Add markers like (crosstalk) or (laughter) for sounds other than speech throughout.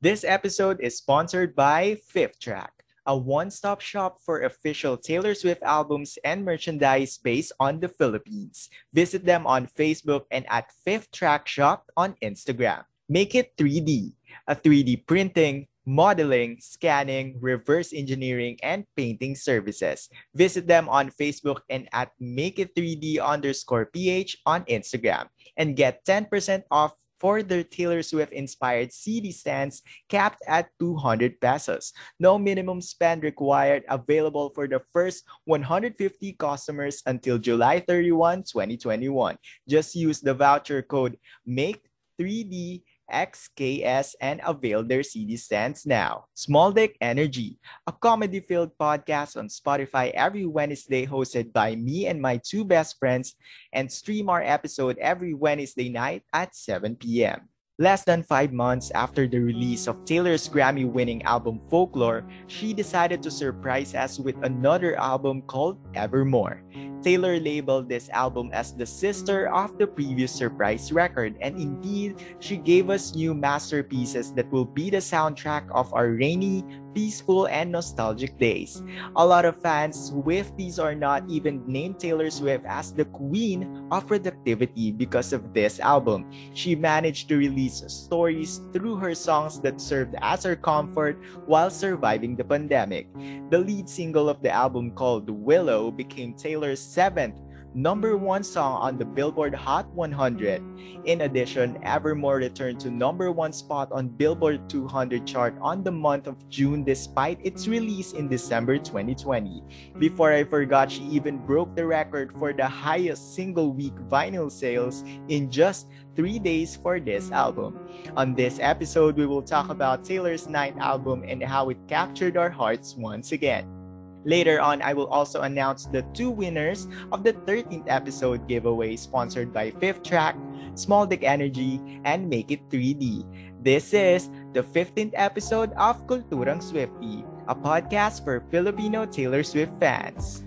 This episode is sponsored by Fifth Track, a one-stop shop for official Taylor Swift albums and merchandise based on the Philippines. Visit them on Facebook and at Fifth Track Shop on Instagram. Make it 3D, a 3D printing, modeling, scanning, reverse engineering, and painting services. Visit them on Facebook and at Make It 3D underscore PH on Instagram and get 10% off for their Taylor Swift inspired CD stands capped at 200 pesos. No minimum spend required, available for the first 150 customers until July 31, 2021. Just use the voucher code MAKE3D XKS and avail their CD stands now. Small Dick Energy, a comedy filled podcast on Spotify every Wednesday, hosted by me and my two best friends, and stream our episode every Wednesday night at 7 p.m. Less than five months after the release of Taylor's Grammy winning album Folklore, she decided to surprise us with another album called Evermore. Taylor labeled this album as the sister of the previous surprise record, and indeed, she gave us new masterpieces that will be the soundtrack of our rainy, peaceful, and nostalgic days. A lot of fans, Swifties or not, even named Taylor Swift as the queen of productivity because of this album. She managed to release stories through her songs that served as her comfort while surviving the pandemic. The lead single of the album called Willow became Taylor's seventh number one song on the Billboard Hot 100. In addition, Evermore returned to number one spot on Billboard 200 chart on the month of June despite its release in December 2020. Before I forgot, she even broke the record for the highest single week vinyl sales in just three days for this album. On this episode, we will talk about Taylor's ninth album and how it captured our hearts once again. Later on, I will also announce the two winners of the 13th episode giveaway sponsored by Fifth Track, Small Dick Energy, and Make It 3D. This is the 15th episode of Kulturang Swifty, a podcast for Filipino Taylor Swift fans.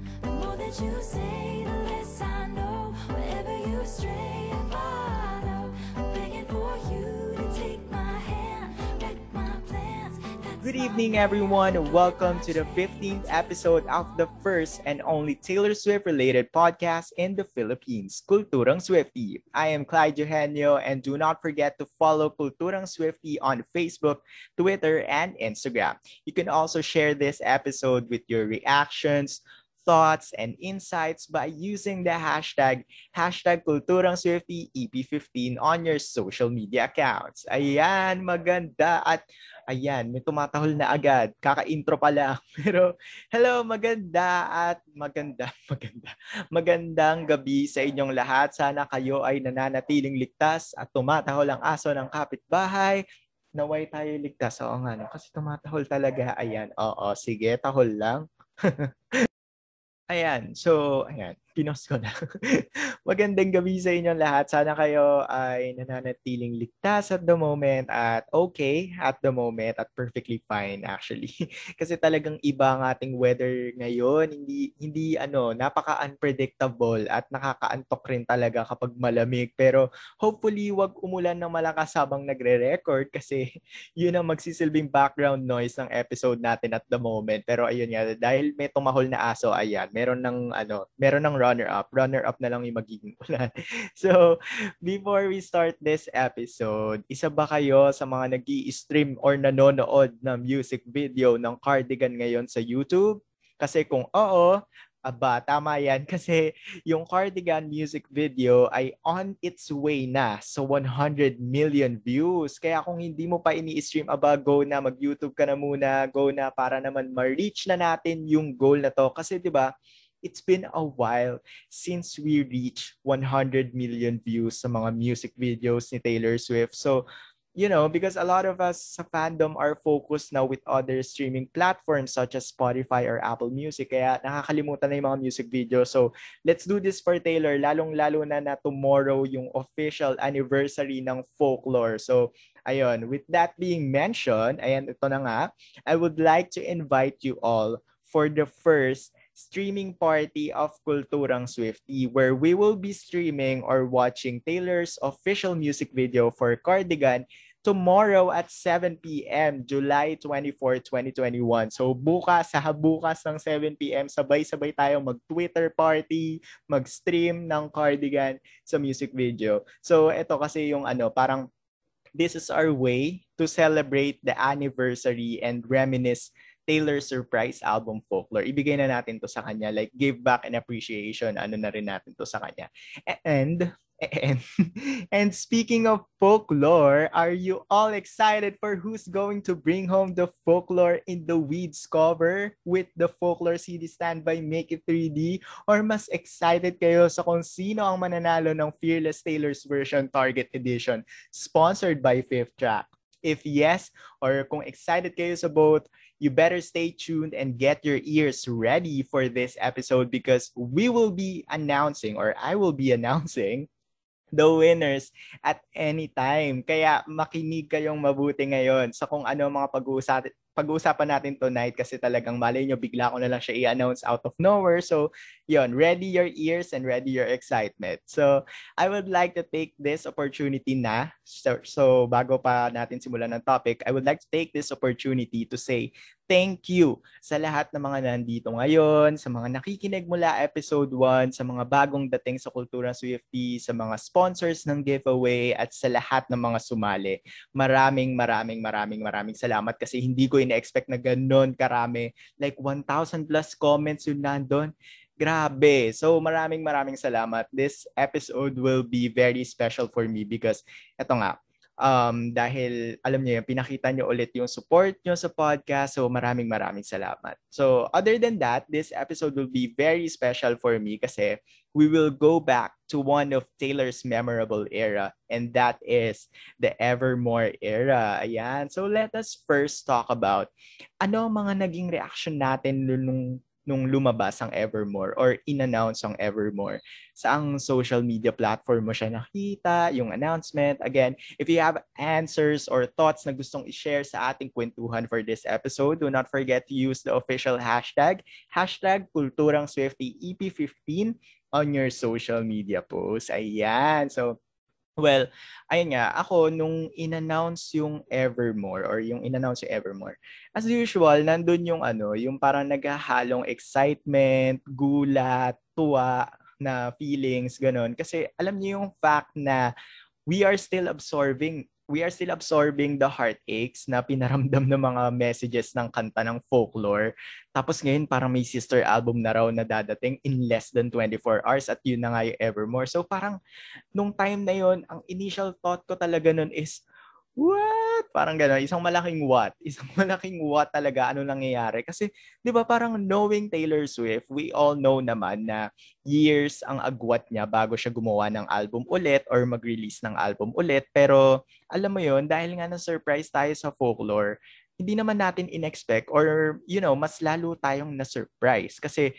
Good evening, everyone. Welcome to the 15th episode of the first and only Taylor Swift related podcast in the Philippines, Kulturang Swifty. I am Clyde Eugenio, and do not forget to follow Kulturang Swifty on Facebook, Twitter, and Instagram. You can also share this episode with your reactions, thoughts, and insights by using the hashtag hashtag Kulturang Swifty EP15 on your social media accounts. Ayan, maganda at Ayan, may tumatahol na agad. Kaka-intro pa lang. (laughs) Pero, hello, maganda at maganda, (laughs) maganda. Magandang gabi sa inyong lahat. Sana kayo ay nananatiling ligtas at tumatahol ang aso ng kapitbahay. Naway tayo ligtas. Oo nga, no? kasi tumatahol talaga. Ayan, oo, sige, tahol lang. (laughs) ayan, so, ayan pinos ko na. (laughs) Magandang gabi sa inyong lahat. Sana kayo ay nananatiling ligtas at the moment at okay at the moment at perfectly fine actually. (laughs) Kasi talagang iba ang ating weather ngayon. Hindi hindi ano, napaka-unpredictable at nakakaantok rin talaga kapag malamig. Pero hopefully wag umulan ng malakas habang nagre-record kasi (laughs) yun ang magsisilbing background noise ng episode natin at the moment. Pero ayun nga, dahil may tumahol na aso, ayan, meron ng ano, meron ng runner-up. Runner-up na lang yung magiging ulan. (laughs) so, before we start this episode, isa ba kayo sa mga nag stream or nanonood ng music video ng Cardigan ngayon sa YouTube? Kasi kung oo, Aba, tama yan. (laughs) Kasi yung Cardigan music video ay on its way na sa 100 million views. Kaya kung hindi mo pa ini-stream, aba, go na, mag-YouTube ka na muna, go na para naman ma-reach na natin yung goal na to. Kasi 'di ba it's been a while since we reached 100 million views sa mga music videos ni Taylor Swift. So, you know, because a lot of us sa fandom are focused now with other streaming platforms such as Spotify or Apple Music. Kaya nakakalimutan na yung mga music videos. So, let's do this for Taylor. Lalong-lalo na na tomorrow yung official anniversary ng Folklore. So, ayun, with that being mentioned, ayan, ito na nga, I would like to invite you all for the first streaming party of Kulturang Swifty where we will be streaming or watching Taylor's official music video for Cardigan tomorrow at 7 p.m., July 24, 2021. So bukas, sa bukas ng 7 p.m., sabay-sabay tayo mag-Twitter party, mag-stream ng Cardigan sa music video. So ito kasi yung ano, parang this is our way to celebrate the anniversary and reminisce Taylor Surprise album Folklore. Ibigay na natin to sa kanya. Like, give back and appreciation. Ano na rin natin to sa kanya. And, and, (laughs) and speaking of folklore, are you all excited for who's going to bring home the folklore in the Weeds cover with the folklore CD standby Make It 3D? Or mas excited kayo sa kung sino ang mananalo ng Fearless Taylor's version Target Edition sponsored by Fifth Track? If yes, or kung excited kayo sa both, you better stay tuned and get your ears ready for this episode because we will be announcing or I will be (laughs) announcing the winners at any time. Kaya makinig kayong mabuti ngayon sa kung ano mga pag-uusapan pag-uusapan natin tonight kasi talagang malay nyo, bigla ko na lang siya i-announce out of nowhere. So, yon ready your ears and ready your excitement. So, I would like to take this opportunity na, so, so bago pa natin simulan ng topic, I would like to take this opportunity to say thank you sa lahat ng mga nandito ngayon, sa mga nakikinig mula episode 1, sa mga bagong dating sa Kultura Swifty, sa mga sponsors ng giveaway, at sa lahat ng mga sumali. Maraming, maraming, maraming, maraming salamat kasi hindi ko ina-expect na ganun karami. Like 1,000 plus comments yun nandun. Grabe. So maraming maraming salamat. This episode will be very special for me because eto nga, um, dahil alam niyo, pinakita niyo ulit yung support niyo sa podcast. So maraming maraming salamat. So other than that, this episode will be very special for me kasi we will go back to one of Taylor's memorable era and that is the Evermore era. Ayan. So let us first talk about ano ang mga naging reaction natin nung nung lumabas ang Evermore or in-announce ang Evermore. Sa ang social media platform mo siya nakita, yung announcement. Again, if you have answers or thoughts na gustong i-share sa ating kwentuhan for this episode, do not forget to use the official hashtag, hashtag Kulturang Swifty EP15 on your social media posts. Ayan. So, Well, ayun nga, ako nung in-announce yung Evermore or yung in-announce yung Evermore, as usual, nandun yung ano, yung parang naghahalong excitement, gulat, tuwa na feelings, ganun. Kasi alam niyo yung fact na we are still absorbing we are still absorbing the heartaches na pinaramdam ng mga messages ng kanta ng folklore. Tapos ngayon parang may sister album na raw na dadating in less than 24 hours at yun na nga yung Evermore. So parang nung time na yun, ang initial thought ko talaga nun is, what? Parang gano'n, isang malaking what. (laughs) Isang malaking what talaga, ano nangyayari. Kasi, di ba parang knowing Taylor Swift, we all know naman na years ang agwat niya bago siya gumawa ng album ulit or mag-release ng album ulit. Pero, alam mo yon dahil nga na-surprise tayo sa folklore, hindi naman natin in-expect or, you know, mas lalo tayong na-surprise. Kasi,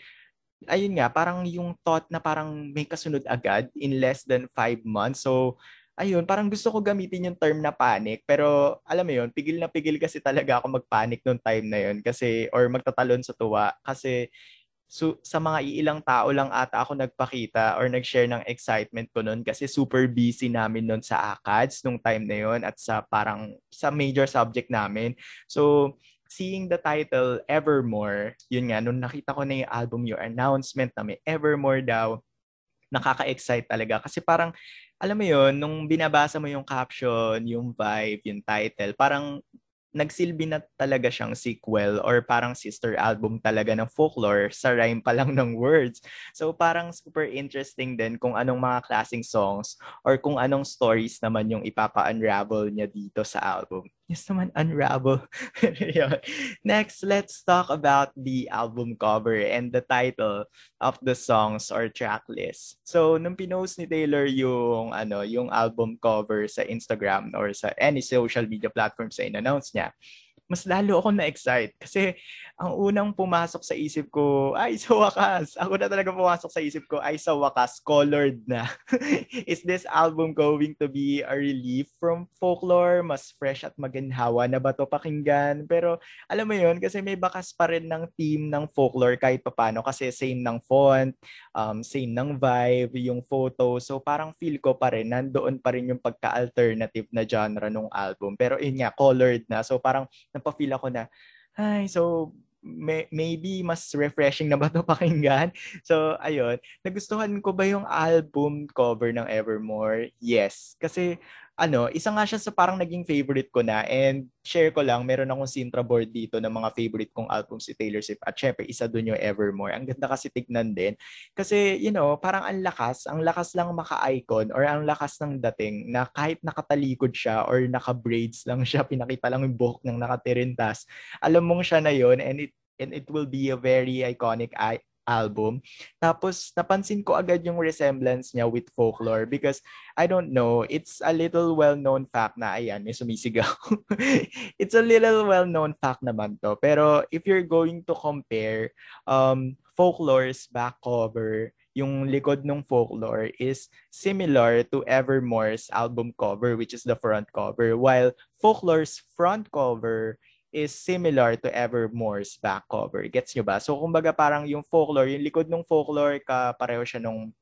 ayun nga, parang yung thought na parang may kasunod agad in less than five months. So, ayun, parang gusto ko gamitin yung term na panic. Pero alam mo yun, pigil na pigil kasi talaga ako magpanic nung time na yun. Kasi, or magtatalon sa tuwa. Kasi so, sa mga iilang tao lang ata ako nagpakita or nag-share ng excitement ko noon kasi super busy namin noon sa ACADS nung time na yon at sa parang sa major subject namin. So, seeing the title Evermore, yun nga, nung nakita ko na yung album, yung announcement na may Evermore daw, nakaka-excite talaga. Kasi parang alam mo yon nung binabasa mo yung caption, yung vibe, yung title, parang nagsilbi na talaga siyang sequel or parang sister album talaga ng folklore sa rhyme pa lang ng words. So parang super interesting din kung anong mga klaseng songs or kung anong stories naman yung ipapa-unravel niya dito sa album. Yes naman, unravel. (laughs) Next, let's talk about the album cover and the title of the songs or track list. So, nung pinost ni Taylor yung, ano, yung album cover sa Instagram or sa any social media platform sa in-announce niya, mas lalo ako na-excite. Kasi ang unang pumasok sa isip ko, ay sa wakas, (laughs) ako na talaga pumasok sa isip ko, ay sa wakas, colored na. (laughs) Is this album going to be a relief from folklore? Mas fresh at maginhawa na ba to pakinggan? Pero alam mo yon kasi may bakas pa rin ng theme ng folklore kahit papano kasi same ng font, um, same ng vibe, yung photo. So parang feel ko pa rin, nandoon pa rin yung pagka-alternative na genre ng album. Pero yun nga, colored na. So parang napafeel ako na, ay, so may, maybe mas refreshing na ba ito pakinggan? (laughs) So, ayun. Nagustuhan ko ba yung album cover ng Evermore? Yes. Kasi ano, isa nga siya sa parang naging favorite ko na and share ko lang, meron akong Sintra board dito ng mga favorite kong album si Taylor Swift at syempre isa dun yung Evermore. Ang ganda kasi tignan din. Kasi, you know, parang ang lakas, ang lakas lang maka-icon or ang lakas ng dating na kahit nakatalikod siya or naka-braids lang siya, (laughs) pinakita lang yung buhok ng nakatirintas, alam mong siya na yon and it and it will be a very iconic album. Tapos napansin ko agad yung resemblance niya with folklore because I don't know, it's a little well-known fact na ayan, may sumisigaw. (laughs) it's a little well-known fact naman to. Pero if you're going to compare um folklore's back cover yung likod ng folklore is similar to Evermore's album cover which is the front cover while folklore's front cover is similar to Evermore's back cover. Gets nyo ba? So, kumbaga parang yung folklore, yung likod ng folklore, ka pareho siya nung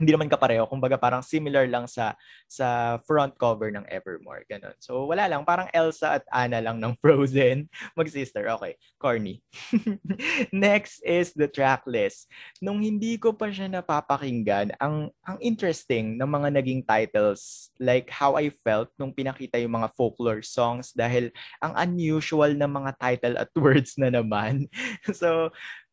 hindi naman kapareho, kumbaga parang similar lang sa sa front cover ng Evermore, ganun. So wala lang, parang Elsa at Anna lang ng (laughs) Frozen, mag-sister. Okay, corny. (laughs) Next is the track list. Nung hindi ko pa siya napapakinggan, ang ang interesting ng mga naging titles, like how I felt nung pinakita yung mga folklore songs dahil ang unusual na mga title at (laughs) words na naman. so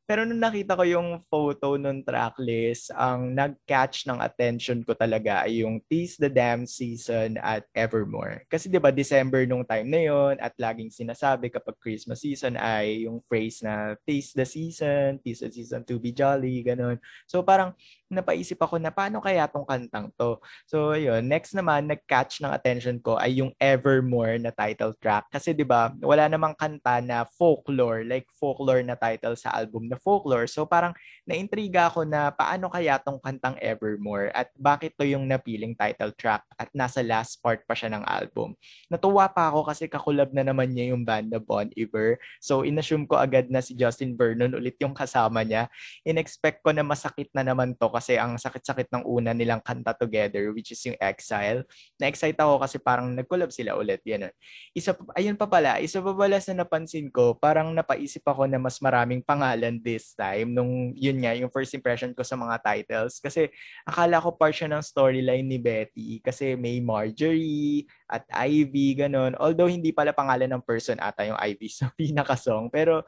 pero nung nakita ko yung photo nung tracklist, ang nag-catch ng attention ko talaga ay yung Tease the Damn Season at Evermore. Kasi 'di ba December nung time na yon at laging sinasabi kapag Christmas season ay yung phrase na Tease the Season, Tease the Season to be jolly, ganun. So parang napaisip ako na paano kaya tong kantang to. So ayun, next naman nag-catch ng attention ko ay yung Evermore na title track kasi 'di ba, wala namang kanta na folklore, like folklore na title sa album na folklore. So parang naintriga ako na paano kaya tong kantang Evermore at bakit to yung napiling title track at nasa last part pa siya ng album. Natuwa pa ako kasi kakulab na naman niya yung banda Bon Iver. So inassume ko agad na si Justin Vernon ulit yung kasama niya. In-expect ko na masakit na naman to kasi ang sakit-sakit ng una nilang kanta together which is yung Exile. Na-excite ako kasi parang nag-collab sila ulit. Yan. Isa, ayun pa pala, isa pa pala sa napansin ko, parang napaisip ako na mas maraming pangalan this time nung yun nga, yung first impression ko sa mga titles. Kasi akala ko part siya ng storyline ni Betty kasi may Marjorie at Ivy, ganun. Although hindi pala pangalan ng person ata yung Ivy sa (laughs) pinaka-song. Pero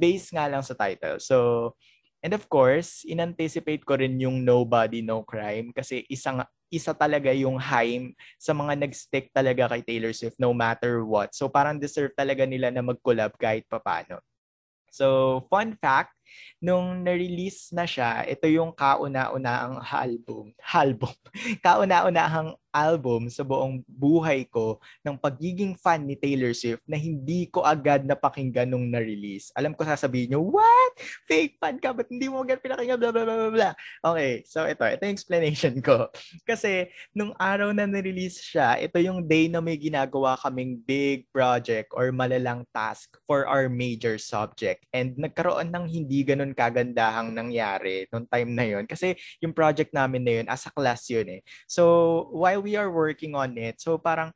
based nga lang sa title. So, And of course, in-anticipate ko rin yung Nobody No Crime kasi isang isa talaga yung Haim sa mga nag-stick talaga kay Taylor Swift no matter what. So parang deserve talaga nila na mag-collab kahit papano. So, fun fact, nung na-release na siya, ito yung kauna-unahang album. (laughs) Album. kauna-unahang album sa buong buhay ko ng pagiging fan ni Taylor Swift na hindi ko agad napakinggan nung na-release. Alam ko sasabihin nyo, what? Fake fan ka? Ba't hindi mo agad pinakinggan? Blah, blah, blah, blah. Okay, so ito. Ito yung explanation ko. (laughs) Kasi nung araw na na-release siya, ito yung day na may ginagawa kaming big project or malalang task for our major subject. And nagkaroon ng hindi ganun kagandahang nangyari nung time na yon Kasi yung project namin na yun, as a class yun eh. So, while we are working on it. So parang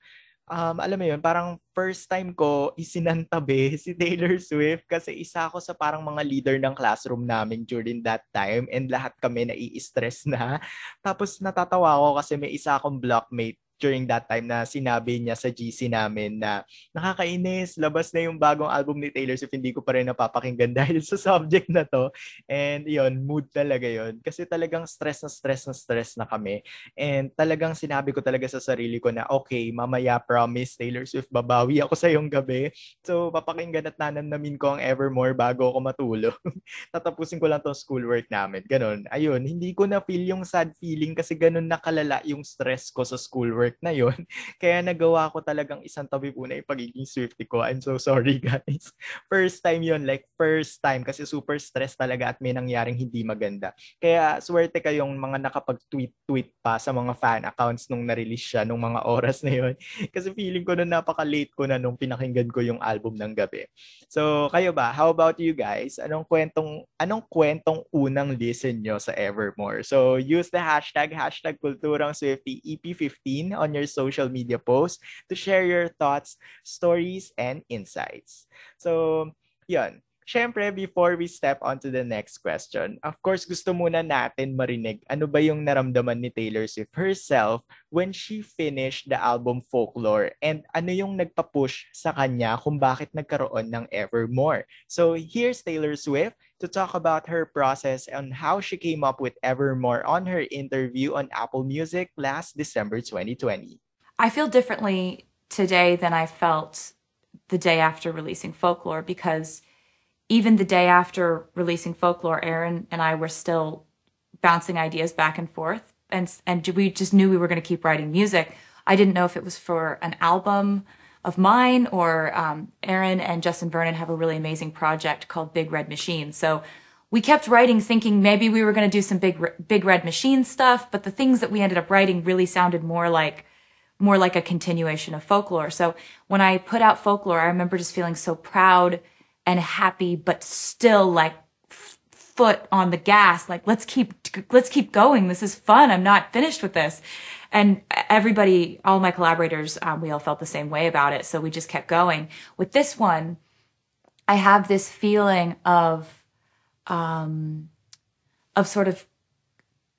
um, alam mo yun, parang first time ko isinantabi (laughs) si Taylor Swift kasi isa ako sa parang mga leader ng classroom namin during that time and lahat kami nai-stress na. (laughs) Tapos natatawa ako kasi may isa akong blockmate during that time na sinabi niya sa GC namin na nakakainis, labas na yung bagong album ni Taylor Swift, hindi ko pa rin napapakinggan (laughs) dahil sa subject na to. And yon mood talaga yon Kasi talagang stress na stress na stress na kami. And talagang sinabi ko talaga sa sarili ko na, okay, mamaya promise Taylor Swift, babawi ako sa yung gabi. So, papakinggan at nanamnamin ko ang Evermore bago ako matulog. (laughs) Tatapusin ko lang tong schoolwork namin. Ganon. Ayun, hindi ko na feel yung sad feeling kasi ganon nakalala yung stress ko sa schoolwork part na yon (laughs) Kaya nagawa ko talagang isang tabi po na yung pagiging Swifty ko. I'm so sorry (laughs) guys. First time yon like first time kasi super stress talaga at may nangyaring hindi maganda. Kaya swerte kayong mga nakapag-tweet-tweet pa sa mga fan accounts nung na-release siya nung mga (laughs) oras na yon Kasi feeling ko na napaka-late ko na nung pinakinggan ko yung album ng gabi. So kayo ba? How about you guys? Anong kwentong anong kwentong unang listen nyo sa Evermore? So use the hashtag hashtag kulturang Swifty EP15 (laughs) on your social media posts to share your thoughts, stories, and insights. So, yun. Siyempre, before we step on to the next question, of course, gusto muna natin marinig ano ba yung naramdaman ni Taylor Swift herself when she finished the album Folklore and ano yung nagpa-push sa kanya kung bakit nagkaroon ng Evermore. So, here's Taylor Swift to talk about her process and how she came up with Evermore on her interview on Apple Music last December 2020. I feel differently today than I felt the day after releasing Folklore because even the day after releasing folklore aaron and i were still bouncing ideas back and forth and and we just knew we were going to keep writing music. I didn't know if it was for an album of mine or um, aaron and justin vernon have a really amazing project called big red machine. So we kept writing thinking maybe we were going to do some big big red machine stuff but the things that we ended up writing really sounded more like more like a continuation of folklore. So when i put out folklore i remember just feeling so proud and happy, but still like f- foot on the gas. Like, let's keep, let's keep going. This is fun. I'm not finished with this. And everybody, all my collaborators, um, we all felt the same way about it. So we just kept going. With this one, I have this feeling of, um, of sort of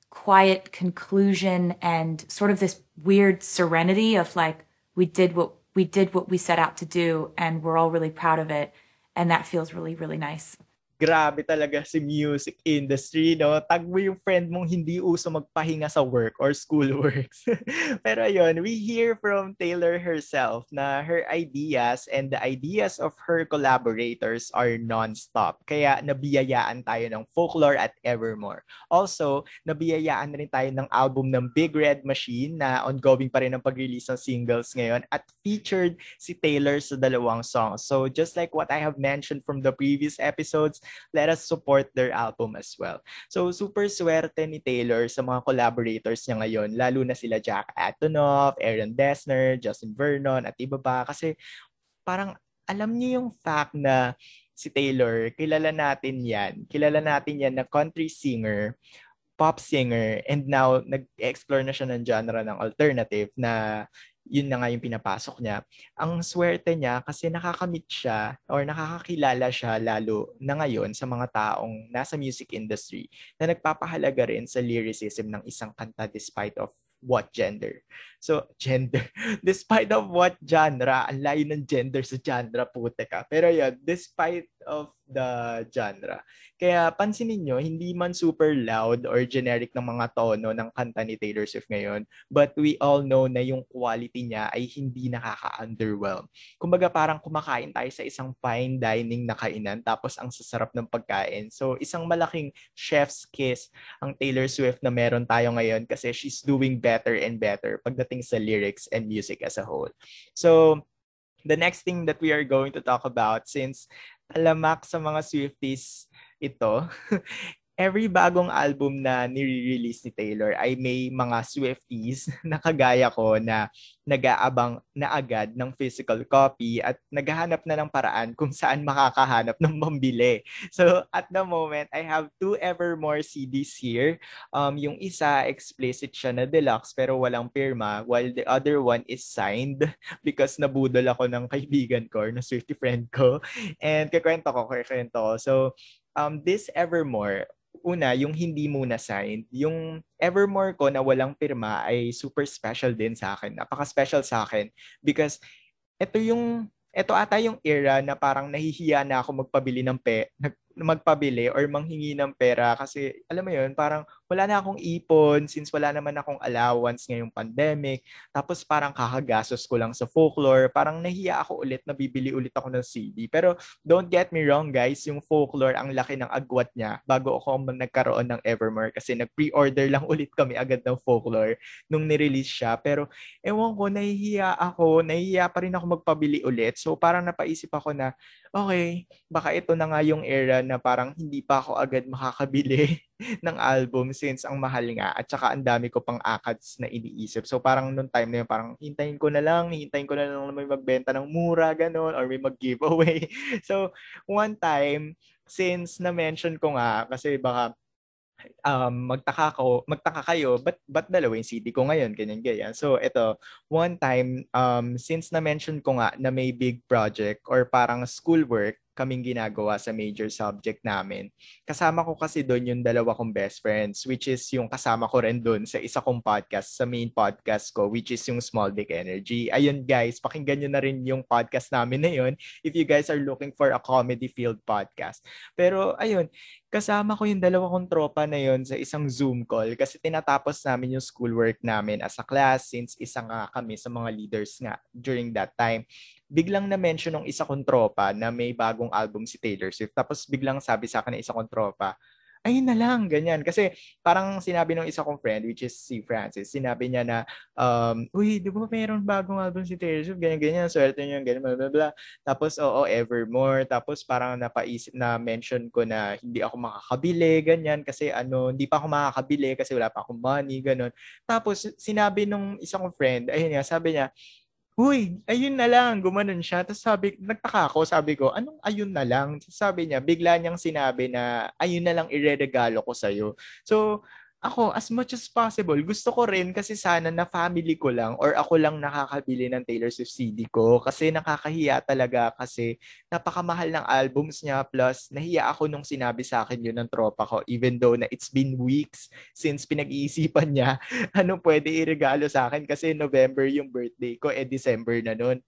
quiet conclusion and sort of this weird serenity of like, we did what we did what we set out to do and we're all really proud of it and that feels really really nice grabe talaga si music industry, no? Tag mo yung friend mong hindi uso magpahinga sa work or school works. (laughs) Pero ayun, we hear from Taylor herself na her ideas and the ideas of her collaborators are non-stop. Kaya nabiyayaan tayo ng folklore at evermore. Also, nabiyayaan na rin tayo ng album ng Big Red Machine na ongoing pa rin ang pag-release ng singles ngayon at featured si Taylor sa dalawang songs. So just like what I have mentioned from the previous episodes, let us support their album as well. So super swerte ni Taylor sa mga collaborators niya ngayon, lalo na sila Jack Antonoff, Aaron Dessner, Justin Vernon at iba pa kasi parang alam niyo yung fact na si Taylor, kilala natin yan. Kilala natin yan na country singer, pop singer, and now nag-explore na siya ng genre ng alternative na yun na nga yung pinapasok niya. Ang swerte niya kasi nakakamit siya or nakakakilala siya lalo na ngayon sa mga taong nasa music industry na nagpapahalaga rin sa lyricism ng isang kanta despite of what gender. So, (laughs) gender. Despite of what genre, ang layo ng gender sa genre, putek ka. Pero yun, despite of the genre. Kaya pansinin nyo, hindi man super loud or generic ng mga tono ng kanta ni Taylor Swift ngayon, but we all know na yung quality niya ay hindi nakaka-underwhelm. Kumbaga parang kumakain tayo sa isang fine dining na kainan tapos ang sasarap ng pagkain. So isang malaking chef's kiss ang Taylor Swift na meron tayo ngayon kasi she's doing better and better pagdating sa lyrics and music as a whole. So the next thing that we are going to talk about since alamak sa mga Swifties ito, (laughs) every bagong album na nire-release ni Taylor ay may mga Swifties (laughs) na kagaya ko na nag-aabang na agad ng physical copy at naghahanap na ng paraan kung saan makakahanap ng mambili. So at the moment, I have two Evermore CDs here. Um, yung isa, explicit siya na deluxe pero walang pirma while the other one is signed (laughs) because nabudol ako ng kaibigan ko na Swiftie friend ko. And kakwento ko, kakwento ko. So um, this Evermore, una, yung hindi muna signed, yung Evermore ko na walang pirma ay super special din sa akin. Napaka-special sa akin because ito yung ito ata yung era na parang nahihiya na ako magpabili ng pe, magpabili or manghingi ng pera kasi alam mo yun, parang wala na akong ipon since wala naman akong allowance ngayong pandemic. Tapos parang kakagastos ko lang sa folklore. Parang nahiya ako ulit na bibili ulit ako ng CD. Pero don't get me wrong guys, yung folklore, ang laki ng agwat niya bago ako nagkaroon ng Evermore kasi nag-pre-order lang (laughs) ulit kami agad ng folklore nung nirelease siya. Pero ewan ko, nahihiya ako, nahihiya pa rin ako magpabili ulit. So parang napaisip ako na, okay, baka ito na nga yung era na parang hindi pa ako agad makakabili (laughs) ng album since ang mahal nga at saka ang dami ko pang akads na iniisip. So parang nung time na yun, parang hintayin ko na lang, hintayin ko na lang may magbenta ng mura, ganun, or may mag-giveaway. (laughs) So one time, since na-mention ko nga, kasi baka um, magtaka ko, magtaka kayo, but but dalawa yung CD ko ngayon, ganyan ganyan. So ito, one time um since na mention ko nga na may big project or parang schoolwork kaming ginagawa sa major subject namin. Kasama ko kasi doon yung dalawa kong best friends, which is yung kasama ko rin doon sa isa kong podcast, sa main podcast ko, which is yung Small Dick Energy. Ayun guys, pakinggan nyo na rin yung podcast namin na yun if you guys are looking for a comedy field podcast. Pero ayun, kasama ko yung dalawa kong tropa na yun sa isang Zoom call kasi tinatapos namin yung schoolwork namin as a class since isa nga kami sa mga leaders nga during that time biglang na-mention ng isa kong tropa na may bagong album si Taylor Swift. Tapos biglang sabi sa akin ng isa kong tropa, ayun na lang, ganyan. Kasi parang sinabi ng isa kong friend, which is si Francis, sinabi niya na, um, uy, di ba mayroon bagong album si Taylor Swift, ganyan, ganyan, swerte niya, ganyan, blah, blah, blah. Tapos, oo, Evermore. Tapos parang napaisip na mention ko na hindi ako makakabili, ganyan, kasi ano, hindi pa ako makakabili kasi wala pa akong money, ganun. Tapos, sinabi nung isa kong friend, ayun nga, sabi niya, Uy, ayun na lang, gumanon siya. Tapos sabi, nagtaka ako, sabi ko, anong ayun na lang? Sabi niya, bigla niyang sinabi na, ayun na lang ireregalo ko sa'yo. So, ako, as much as possible, gusto ko rin kasi sana na family ko lang or ako lang nakakabili ng Taylor Swift CD ko. Kasi nakakahiya talaga kasi napakamahal ng albums niya. Plus nahiya ako nung sinabi sa akin yun ng tropa ko even though na it's been weeks since pinag-iisipan niya. (laughs) Ano pwede iregalo sa akin? Kasi November yung birthday ko eh December na noon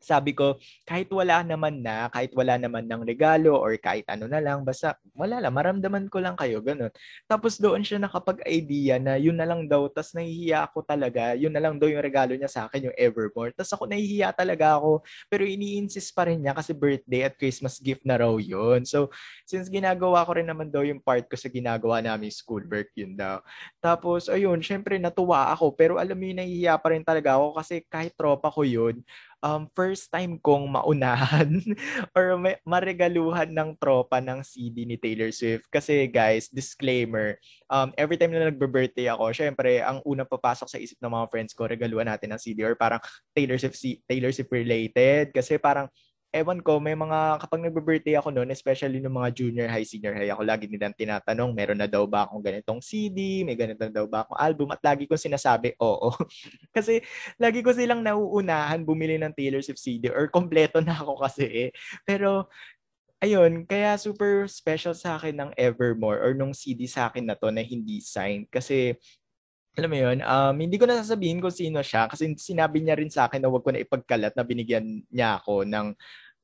sabi ko, kahit wala naman na, kahit wala naman ng regalo or kahit ano na lang, basta wala lang, maramdaman ko lang kayo, ganun. Tapos doon siya nakapag-idea na yun na lang daw, tas nahihiya ako talaga, yun na lang daw yung regalo niya sa akin, yung Evermore. Tas ako nahihiya talaga ako, pero ini-insist pa rin niya kasi birthday at Christmas gift na raw yun. So, since ginagawa ko rin naman daw yung part ko sa ginagawa namin schoolwork, yun daw. Tapos, ayun, syempre natuwa ako, pero alam mo yun, nahihiya pa rin talaga ako kasi kahit tropa ko yun, um, first time kong maunahan (laughs) or may, maregaluhan ng tropa ng CD ni Taylor Swift. Kasi guys, disclaimer, um, every time na nagbe-birthday ako, syempre, ang unang papasok sa isip ng mga friends ko, regaluhan natin ng CD or parang Taylor Swift, Taylor Swift related. Kasi parang ewan ko, may mga, kapag nagbe-birthday ako noon, especially ng mga junior high, senior high, ako lagi nilang tinatanong, meron na daw ba akong ganitong CD, may ganito daw ba akong album, at lagi ko sinasabi, oo. (laughs) kasi lagi ko silang nauunahan bumili ng Taylor Swift CD or kompleto na ako kasi eh. Pero ayun, kaya super special sa akin ng Evermore or nung CD sa akin na to na hindi signed kasi alam mo yun, um, hindi ko na sasabihin kung sino siya kasi sinabi niya rin sa akin na wag ko na ipagkalat na binigyan niya ako ng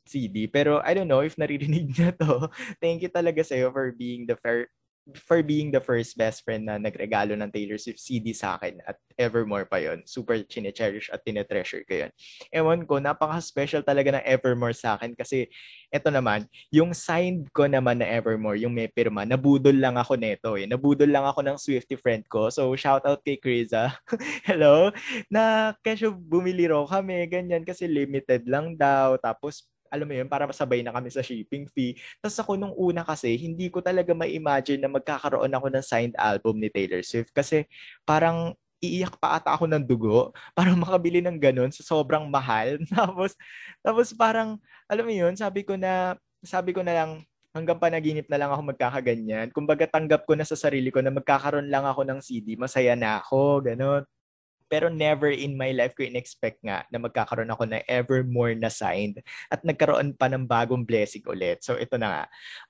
CD. Pero I don't know if naririnig (laughs) niya to. Thank you talaga sa'yo for being the fair, for being the first best friend na nagregalo ng Taylor Swift CD sa akin at Evermore pa yon Super chine-cherish at tine-treasure ko yun. Ewan ko, napaka-special talaga ng Evermore sa akin kasi eto naman, yung signed ko naman na Evermore, yung may pirma, nabudol lang ako neto eh. Nabudol lang ako ng Swifty friend ko. So, shout out kay Kriza. (laughs) Hello? Na kesyo bumili raw kami, ganyan, kasi limited lang daw. Tapos, alam mo yun, para masabay na kami sa shipping fee. Tapos ako nung una kasi, hindi ko talaga ma-imagine na magkakaroon ako ng signed album ni Taylor Swift kasi parang iiyak pa ata ako ng dugo (laughs) para makabili ng ganun sa sobrang mahal. (laughs) tapos, tapos parang, alam mo yun, sabi ko na, sabi ko na lang, hanggang panaginip na lang ako magkakaganyan. Kumbaga tanggap ko na sa sarili ko na magkakaroon lang ako ng CD, masaya na ako, ganun. Pero never in my life ko in-expect nga na magkakaroon ako ng Evermore na signed at nagkaroon pa ng bagong blessing ulit. So ito na nga.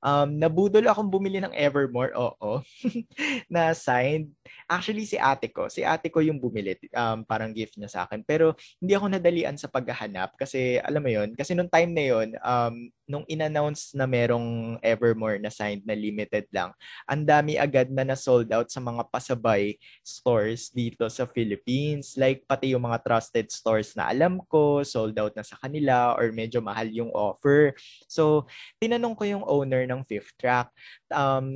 Um, nabudol akong bumili ng Evermore, oo, (laughs) na signed. Actually, si ate ko. Si ate ko yung bumili. Um, parang gift niya sa akin. Pero hindi ako nadalian sa paghahanap kasi alam mo yon kasi nung time na yon um, nung in-announce na merong Evermore na signed na limited lang, ang dami agad na na-sold out sa mga pasabay stores dito sa Philippines. Like pati yung mga trusted stores na alam ko, sold out na sa kanila or medyo mahal yung offer. So, tinanong ko yung owner ng Fifth Track. Um,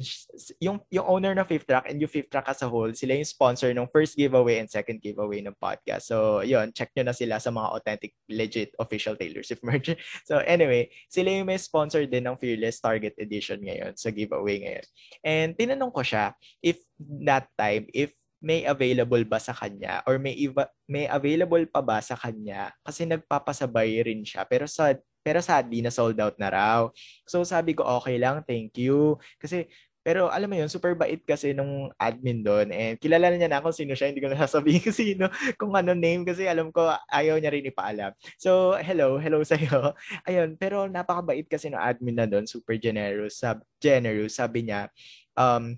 yung, yung owner ng Fifth Track and yung Fifth Track as a whole, sila yung sponsor ng first giveaway and second giveaway ng podcast. So, yun, check nyo na sila sa mga authentic, legit, official Taylor Swift (laughs) merch. So, anyway, sila yung may sponsor din ng Fearless Target Edition ngayon sa giveaway ngayon. And tinanong ko siya if that time, if may available ba sa kanya or may iba, may available pa ba sa kanya kasi nagpapasabay rin siya pero sa pero sadly na sold out na raw. So sabi ko okay lang, thank you. Kasi pero alam mo yun, super bait kasi nung admin doon. And kilala niya na kung sino siya. Hindi ko na sasabihin (laughs) kung sino, kung ano name. Kasi alam ko, ayaw niya rin ipaalam. So, hello, hello (laughs) sa'yo. Ayun, pero napakabait kasi ng admin na doon. Super generous. Sab generous. Sabi niya, um,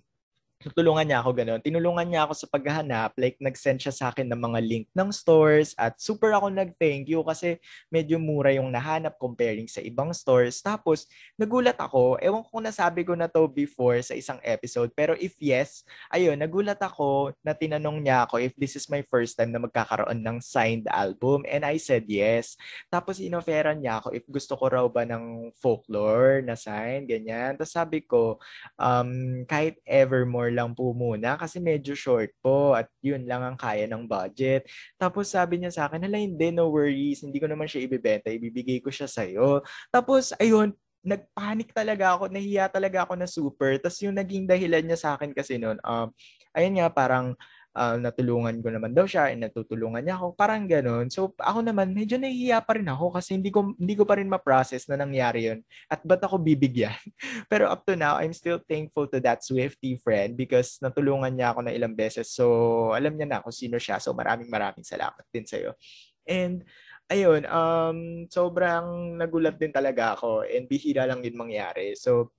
tutulungan niya ako ganun. Tinulungan niya ako sa paghahanap. Like, nag-send siya sa akin ng mga link ng stores at super ako nag-thank you kasi medyo mura yung nahanap comparing sa ibang stores. Tapos, nagulat ako. Ewan ko kung nasabi ko na to before sa isang episode. Pero if yes, ayun, nagulat ako na tinanong niya ako if this is my first time na magkakaroon ng signed album. And I said yes. Tapos, inoferan niya ako if gusto ko raw ba ng folklore na sign, ganyan. Tapos sabi ko, um, kahit evermore lang po muna kasi medyo short po at yun lang ang kaya ng budget. Tapos sabi niya sa akin, hala hindi, no worries, hindi ko naman siya ibibenta, ibibigay ko siya sa'yo. Tapos ayun, nagpanik talaga ako, nahiya talaga ako na super. Tapos yung naging dahilan niya sa akin kasi noon, um, ayun nga, parang uh, natulungan ko naman daw siya, and natutulungan niya ako, parang ganun. So ako naman, medyo nahihiya pa rin ako kasi hindi ko, hindi ko pa rin ma-process na nangyari yun. At ba't ako bibigyan? (laughs) Pero up to now, I'm still thankful to that Swifty friend because natulungan niya ako na ilang beses. So alam niya na kung sino siya. So maraming maraming salamat din sa'yo. And ayun, um, sobrang nagulat din talaga ako and bihira lang din mangyari. So,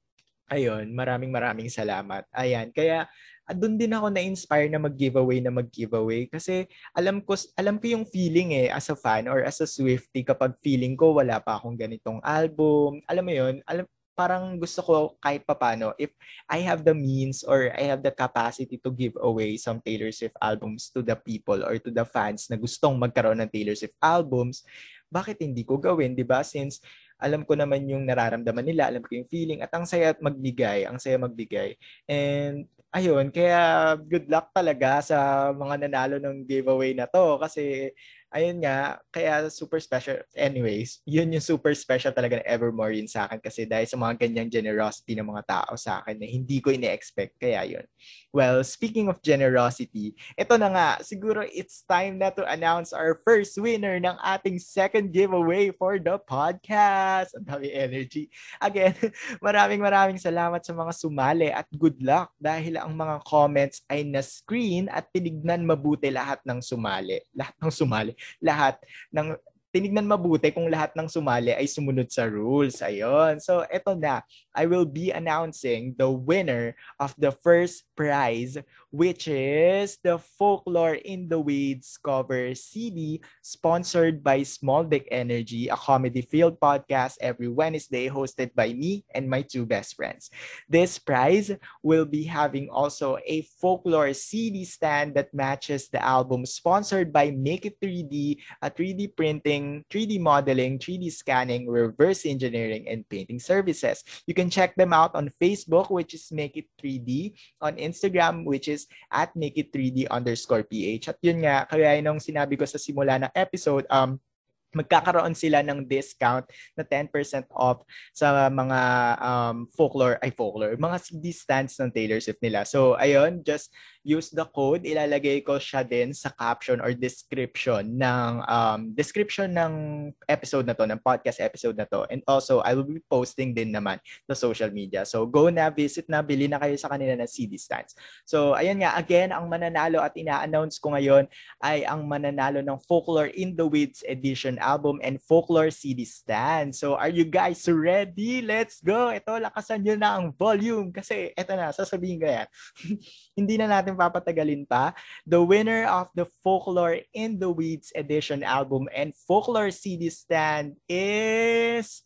ayun, maraming maraming salamat. Ayan, kaya at doon din ako na-inspire na mag-giveaway na mag-giveaway kasi alam ko alam ko yung feeling eh as a fan or as a Swiftie kapag feeling ko wala pa akong ganitong album. Alam mo yun, alam parang gusto ko kahit papano if I have the means or I have the capacity to give away some Taylor Swift albums to the people or to the fans na gustong magkaroon ng Taylor Swift albums, bakit hindi ko gawin, 'di ba? Since alam ko naman yung nararamdaman nila, alam ko yung feeling at ang saya at magbigay, ang saya magbigay. And ayun, kaya good luck talaga sa mga nanalo ng giveaway na to kasi ayun nga, kaya super special. Anyways, yun yung super special talaga ng Evermore yun sa akin kasi dahil sa mga ganyang generosity ng mga tao sa akin na hindi ko ine-expect. Kaya yun. Well, speaking of generosity, ito na nga, siguro it's time na to announce our first winner ng ating second giveaway for the podcast. Ang dami energy. Again, (laughs) maraming maraming salamat sa mga sumali at good luck dahil ang mga comments ay na-screen at tinignan mabuti lahat ng sumali. Lahat ng sumali lahat ng tinignan mabuti kung lahat ng sumali ay sumunod sa rules. Ayun. So, eto na. I will be announcing the winner of the first prize, which is the Folklore in the Weeds cover CD sponsored by Small Dick Energy, a comedy field podcast every Wednesday hosted by me and my two best friends. This prize will be having also a Folklore CD stand that matches the album sponsored by Make It 3D, a 3D printing, 3D modeling, 3D scanning, reverse engineering, and painting services. You can check them out on Facebook, which is Make It 3D, on Instagram, which is at Make It 3D underscore PH. At yun nga, kaya nung sinabi ko sa simula ng episode, um, magkakaroon sila ng discount na 10% off sa mga um, folklore, ay folklore, mga CD stands ng Taylor Swift nila. So, ayun, just use the code. Ilalagay ko siya din sa caption or description ng um, description ng episode na to, ng podcast episode na to. And also, I will be posting din naman sa social media. So, go na, visit na, bili na kayo sa kanila ng CD stands. So, ayun nga, again, ang mananalo at ina-announce ko ngayon ay ang mananalo ng Folklore in the Weeds Edition album and Folklore CD stand. So, are you guys ready? Let's go! Ito, lakasan nyo na ang volume kasi ito na, sasabihin ko yan. (laughs) Hindi na natin natin papatagalin pa, the winner of the Folklore in the Weeds edition album and Folklore CD stand is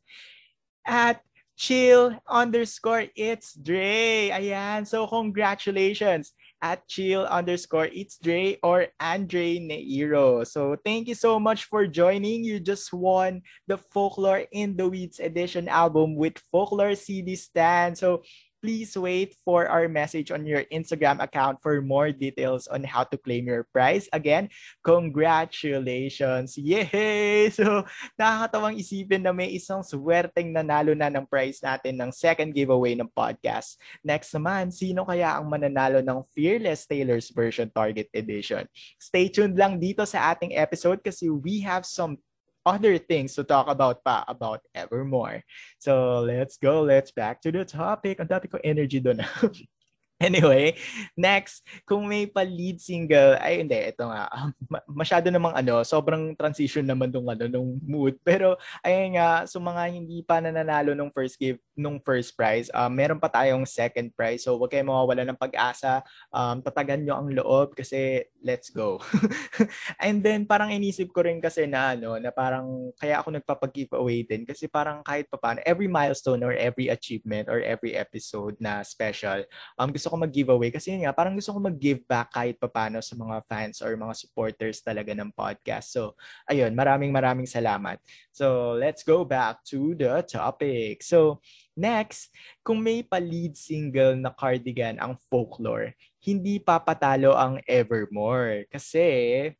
at chill underscore it's Dre. Ayan. So, congratulations at chill underscore it's Dre or Andre Neiro. So, thank you so much for joining. You just won the Folklore in the Weeds edition album with Folklore CD stand. So, please wait for our message on your Instagram account for more details on how to claim your prize. Again, congratulations! Yay! (laughs) So, nakakatawang isipin na may isang swerteng nanalo na ng prize natin ng second giveaway ng podcast. Next naman, sino kaya ang mananalo ng Fearless Taylor's version Target Edition? Stay tuned lang dito sa ating episode kasi we have some other things to talk about pa about Evermore. So let's go. Let's back to the topic. Ang dati ko energy doon. (laughs) (laughs) Anyway, next, kung may pa-lead single, ay hindi, ito nga, masyado namang ano, sobrang transition naman nung ano, nung mood. Pero, ayun nga, so mga hindi pa nananalo nung first give, nung first prize, um, meron pa tayong second prize. So, wag kayong mawawala ng pag-asa. Um, tatagan nyo ang loob kasi let's go. (laughs) And then, parang inisip ko rin kasi na ano, na parang, kaya ako nagpapag-giveaway din kasi parang kahit pa paano, every milestone or every achievement or every episode na special, um, gusto gusto ko mag-giveaway kasi nga, parang gusto ko mag-give back kahit papano sa mga fans or mga supporters talaga ng podcast. So, ayun, maraming maraming salamat. So, let's go back to the topic. So, next, kung may pa-lead single na cardigan ang folklore, hindi papatalo ang Evermore. Kasi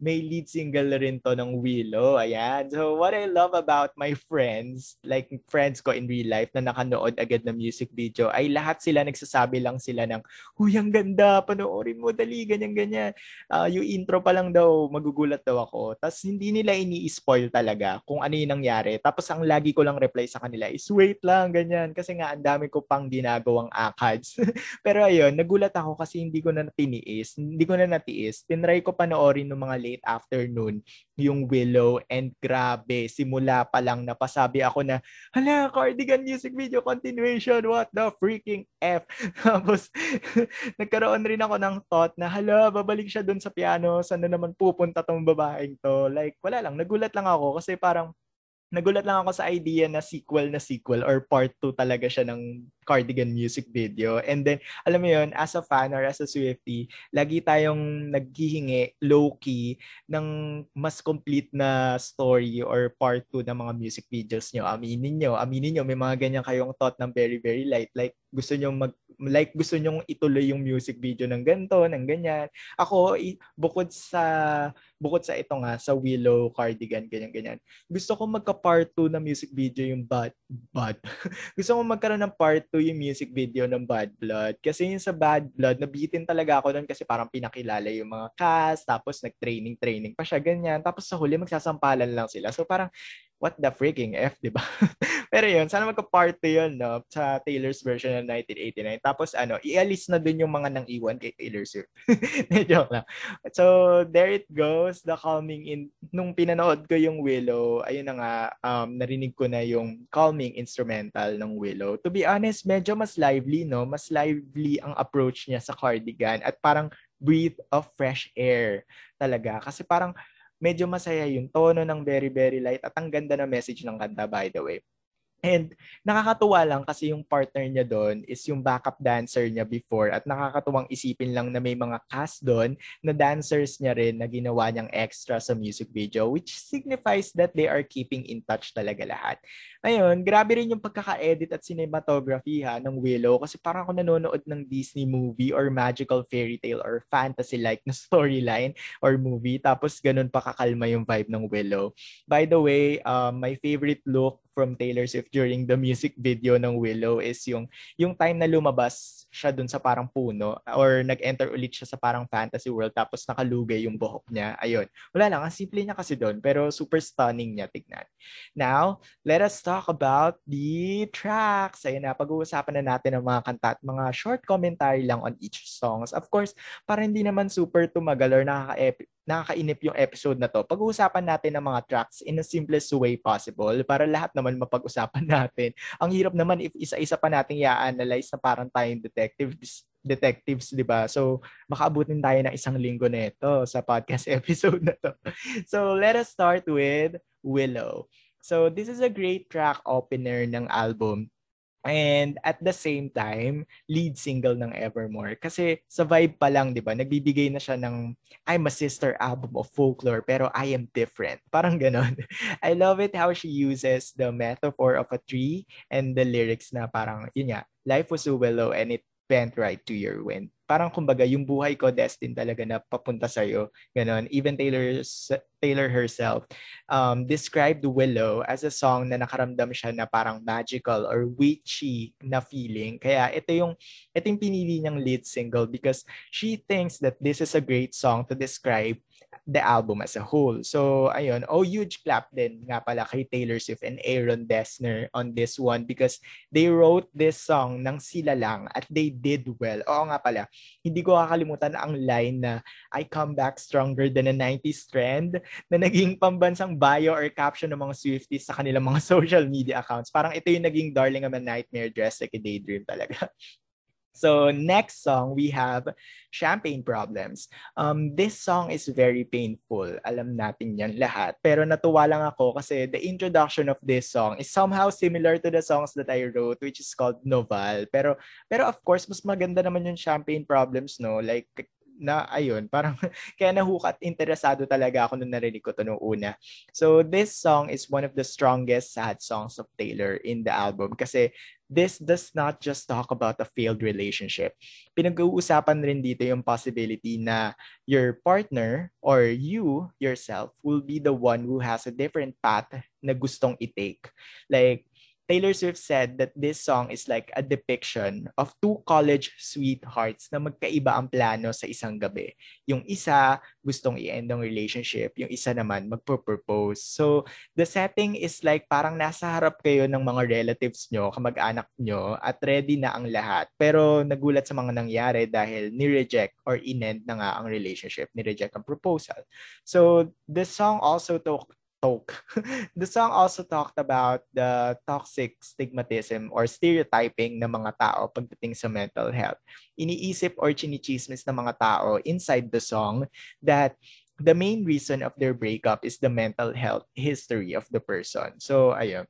may lead single rin to ng Willow. Ayan. So what I love about my friends, like friends ko in real life na nakanood agad ng music video, ay lahat sila nagsasabi lang sila ng, Huy, ang ganda, panoorin mo, dali, ganyan-ganyan. Uh, yung intro pa lang daw, magugulat daw ako. Tapos hindi nila ini-spoil talaga kung ano yung nangyari. Tapos ang lagi ko lang reply sa kanila is, wait lang, ganyan. Kasi nga, ang dami ko pang ginagawang akads. (laughs) Pero ayun, nagulat ako kasi hindi ko na tiniis. Hindi ko na natiis. Tinry ko panoorin ng mga late afternoon yung Willow and grabe, simula pa lang napasabi ako na, hala, cardigan music video continuation, what the freaking F. (laughs) Tapos, (laughs) nagkaroon rin ako ng thought na, hala, babalik siya dun sa piano, saan na naman pupunta tong babaeng to? Like, wala lang, nagulat lang ako kasi parang, nagulat lang ako sa idea na sequel na sequel or part 2 talaga siya ng Cardigan music video. And then, alam mo yon as a fan or as a Swiftie, lagi tayong naghihingi low-key ng mas complete na story or part 2 ng mga music videos nyo. Aminin nyo, aminin nyo, may mga ganyan kayong thought ng very, very light. Like, gusto nyo mag, like gusto nyo ituloy yung music video ng ganto, ng ganyan. Ako, bukod sa, bukod sa ito nga, sa Willow Cardigan, ganyan, ganyan. Gusto ko magka-part 2 na music video yung Bad, Bad. (laughs) gusto ko magkaroon ng part 2 to yung music video ng Bad Blood. Kasi yung sa Bad Blood, nabitin talaga ako doon kasi parang pinakilala yung mga cast, tapos nag-training-training pa siya, ganyan. Tapos sa huli, magsasampalan lang sila. So parang, what the freaking F, di ba? (laughs) Pero yun, sana magka-part 2 yun, no? Sa Taylor's version ng 1989. Tapos ano, ialis na dun yung mga nang iwan kay Taylor Swift. (laughs) Joke lang. So, there it goes, the calming in... Nung pinanood ko yung Willow, ayun na nga, um, narinig ko na yung calming instrumental ng Willow. To be honest, medyo mas lively, no? Mas lively ang approach niya sa cardigan at parang breathe of fresh air talaga. Kasi parang medyo masaya yung tono ng very, very light at ang ganda ng message ng kanta, by the way. And nakakatuwa lang kasi yung partner niya doon is yung backup dancer niya before at nakakatuwang isipin lang na may mga cast doon na dancers niya rin na ginawa niyang extra sa music video which signifies that they are keeping in touch talaga lahat. Ayun, grabe rin yung pagkaka-edit at cinematography ha ng Willow kasi parang ako nanonood ng Disney movie or magical fairy tale or fantasy-like na storyline or movie tapos ganun pa kakalma yung vibe ng Willow. By the way, um, my favorite look from Taylor Swift during the music video ng Willow is yung yung time na lumabas siya dun sa parang puno or nag-enter ulit siya sa parang fantasy world tapos nakalugay yung buhok niya. Ayun. Wala lang, ang simple niya kasi doon pero super stunning niya tignan. Now, let us talk about the tracks. Ayun na, pag-uusapan na natin ang mga kanta at mga short commentary lang on each songs. Of course, para hindi naman super tumagal or nakaka nakakainip yung episode na to, pag-uusapan natin ng mga tracks in the simplest way possible para lahat naman mapag-usapan (laughs) natin. Ang hirap naman if isa-isa pa natin i-analyze na parang tayong detectives detectives, di ba? So, makaabutin tayo ng isang linggo na ito sa podcast (laughs) episode na to. So, let us start with Willow. So this is a great track opener ng album. And at the same time, lead single ng Evermore. Kasi sa vibe pa lang, di ba, nagbibigay na siya ng I'm a sister album of folklore, pero I am different. (laughs) Parang ganon. I love it how she uses the metaphor of a tree and the lyrics na parang, yun nga, life was a willow and it bent right to your wind parang kumbaga yung buhay ko destined talaga na papunta sa iyo ganon. Even Taylor Taylor herself um, described Willow as a song na nakaramdam siya na parang magical or witchy na feeling. Kaya ito yung ito yung pinili niyang lead single because she thinks that this is a great song to describe the album as a whole. So, ayun. Oh, huge clap din nga pala kay Taylor Swift and Aaron Dessner on this one because they wrote this song ng sila lang at they did well. Oo nga pala, hindi ko kakalimutan ang line na I come back stronger than a 90s trend na naging pambansang bio or caption ng mga Swifties sa kanilang mga (laughs) social media accounts. Parang ito yung naging darling of a nightmare dress like a daydream talaga. So next song we have Champagne Problems. Um, this song is very painful. Alam natin yan lahat. Pero natuwa lang ako kasi the introduction of this song is somehow similar to the songs that I wrote which is called Noval. Pero pero of course mas maganda naman yung Champagne Problems no. Like na ayun, (laughs) parang kaya nahukat interesado talaga ako nung narinig ko to nung una. So this song is one of the strongest sad songs of Taylor in the album kasi this does not just talk about a failed relationship. Pinag-uusapan rin dito yung possibility na your partner or you yourself will be the one who has a different path na gustong i-take. Like, Taylor Swift said that this song is like a depiction of two college sweethearts na magkaiba ang plano sa isang gabi. Yung isa gustong i-end ang relationship, yung isa naman magpo-propose. So, the setting is like parang nasa harap kayo ng mga relatives nyo, kamag-anak nyo, at ready na ang lahat. Pero nagulat sa mga nangyari dahil ni-reject or in-end na nga ang relationship, ni-reject ang proposal. So, the song also talk, talk. (laughs) the song also talked about the toxic stigmatism or stereotyping ng mga tao pagdating sa mental health. Iniisip or chinichismis ng mga tao inside the song that the main reason of their breakup is the mental health history of the person. So, ayun.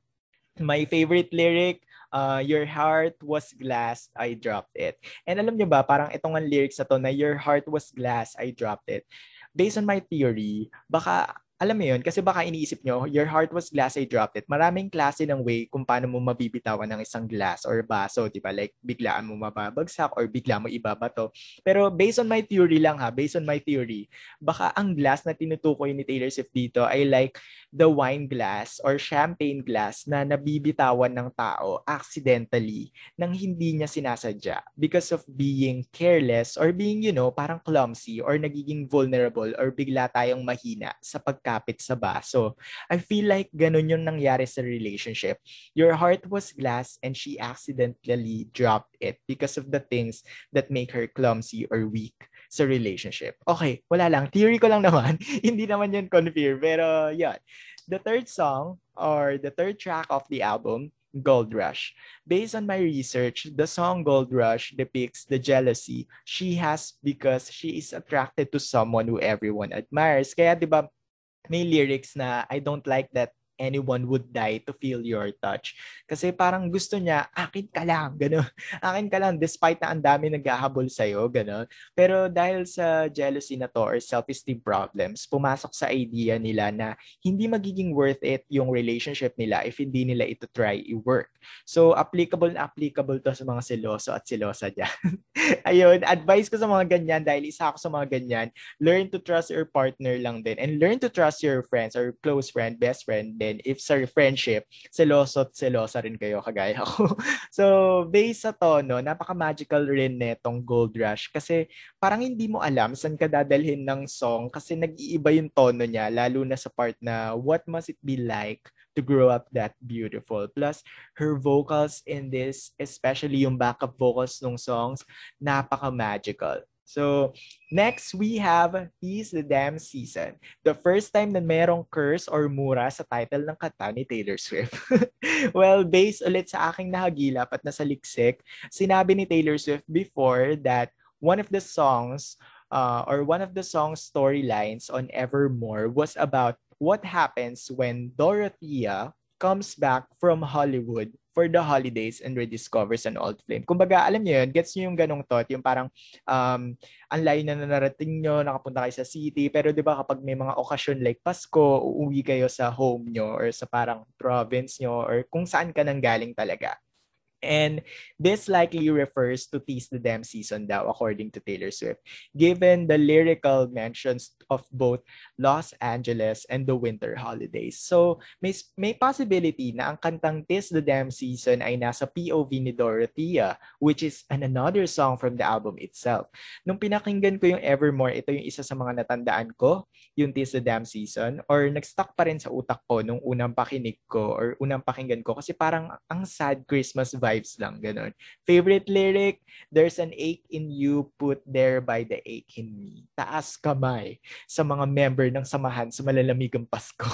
My favorite lyric, uh, your heart was glass, I dropped it. And alam niyo ba, parang itong ang lyrics na to na your heart was glass, I dropped it. Based on my theory, baka alam mo yun, kasi baka iniisip nyo, your heart was glass, I dropped it. Maraming klase ng way kung paano mo mabibitawan ng isang glass or baso, di ba? Like, biglaan mo mababagsak or bigla mo ibabato. Pero based on my theory lang ha, based on my theory, baka ang glass na tinutukoy ni Taylor Swift dito ay like the wine glass or champagne glass na nabibitawan ng tao accidentally nang hindi niya sinasadya because of being careless or being, you know, parang clumsy or nagiging vulnerable or bigla tayong mahina sa pag kapit sa baso. I feel like ganun yung nangyari sa relationship. Your heart was glass and she accidentally dropped it because of the things that make her clumsy or weak sa relationship. Okay, wala lang. Theory ko lang naman. (laughs) Hindi naman yun confirm. Pero yun. The third song or the third track of the album Gold Rush. Based on my research, the song Gold Rush depicts the jealousy she has because she is attracted to someone who everyone admires. Kaya 'di ba may lyrics na I don't like that anyone would die to feel your touch. Kasi parang gusto niya, akin ka lang, gano'n. (laughs) Akin ka lang, despite na ang dami naghahabol sa'yo, gano'n. Pero dahil sa jealousy na to or self-esteem problems, pumasok sa idea nila na hindi magiging worth it yung relationship nila if hindi nila ito try i-work. So, applicable na applicable to sa mga seloso at selosa dyan. (laughs) Ayun, advice ko sa mga ganyan dahil isa ako sa mga ganyan, learn to trust your partner lang din and learn to trust your friends or close friend, best friend din if sa friendship, seloso at selosa rin kayo kagaya ko. (laughs) so, based sa tono, napaka-magical rin netong Gold Rush kasi parang hindi mo alam saan ka dadalhin ng song kasi nag-iiba yung tono niya lalo na sa part na what must it be like to grow up that beautiful. Plus, her vocals in this, especially yung backup vocals ng songs, napaka-magical. So, next we have He's the Damn Season. The first time na merong curse or mura sa title ng kanta ni Taylor Swift. (laughs) well, based ulit sa aking nahagilap at nasa liksik, sinabi ni Taylor Swift before that one of the songs uh, or one of the song's storylines on Evermore was about what happens when Dorothea comes back from Hollywood for the holidays and rediscovers an old flame. Kumbaga, alam niyo yun, gets niyo yung ganong thought, yung parang um, ang layo na narating nyo, nakapunta kayo sa city, pero di ba kapag may mga okasyon like Pasko, uuwi kayo sa home nyo or sa parang province nyo or kung saan ka nang galing talaga. And this likely refers to Tease the Damn season daw, according to Taylor Swift, given the lyrical mentions of both Los Angeles and the winter holidays. So, may, may possibility na ang kantang Tease the Damn season ay nasa POV ni Dorothea, which is an another song from the album itself. Nung pinakinggan ko yung Evermore, ito yung isa sa mga natandaan ko, yung Tease the Damn season, or nag-stuck pa rin sa utak ko nung unang pakinig ko or unang pakinggan ko kasi parang ang sad Christmas vibe vibes lang, ganun. Favorite lyric, there's an ache in you put there by the ache in me. Taas kamay sa mga member ng samahan sa malalamigang Pasko.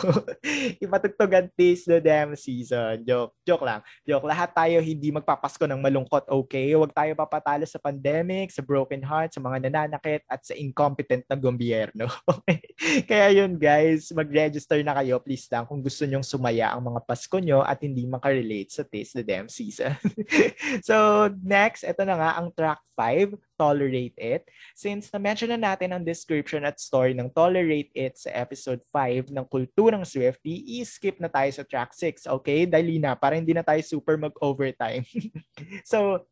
(laughs) Ipatugtugan taste the damn season. Joke, joke lang. Joke, lahat tayo hindi magpapasko ng malungkot, okay? Huwag tayo papatalo sa pandemic, sa broken heart, sa mga nananakit, at sa incompetent na gobyerno. (laughs) Okay? Kaya yun guys, mag-register na kayo please lang kung gusto nyong sumaya ang mga Pasko nyo at hindi makarelate sa Taste the Damn Season. (laughs) so, next, ito na nga ang track 5, Tolerate It. Since na-mention na natin ang description at story ng Tolerate It sa episode 5 ng Kulturang Swifty, i-skip na tayo sa track 6, okay? Dali na, para hindi na tayo super mag-overtime. (laughs) so,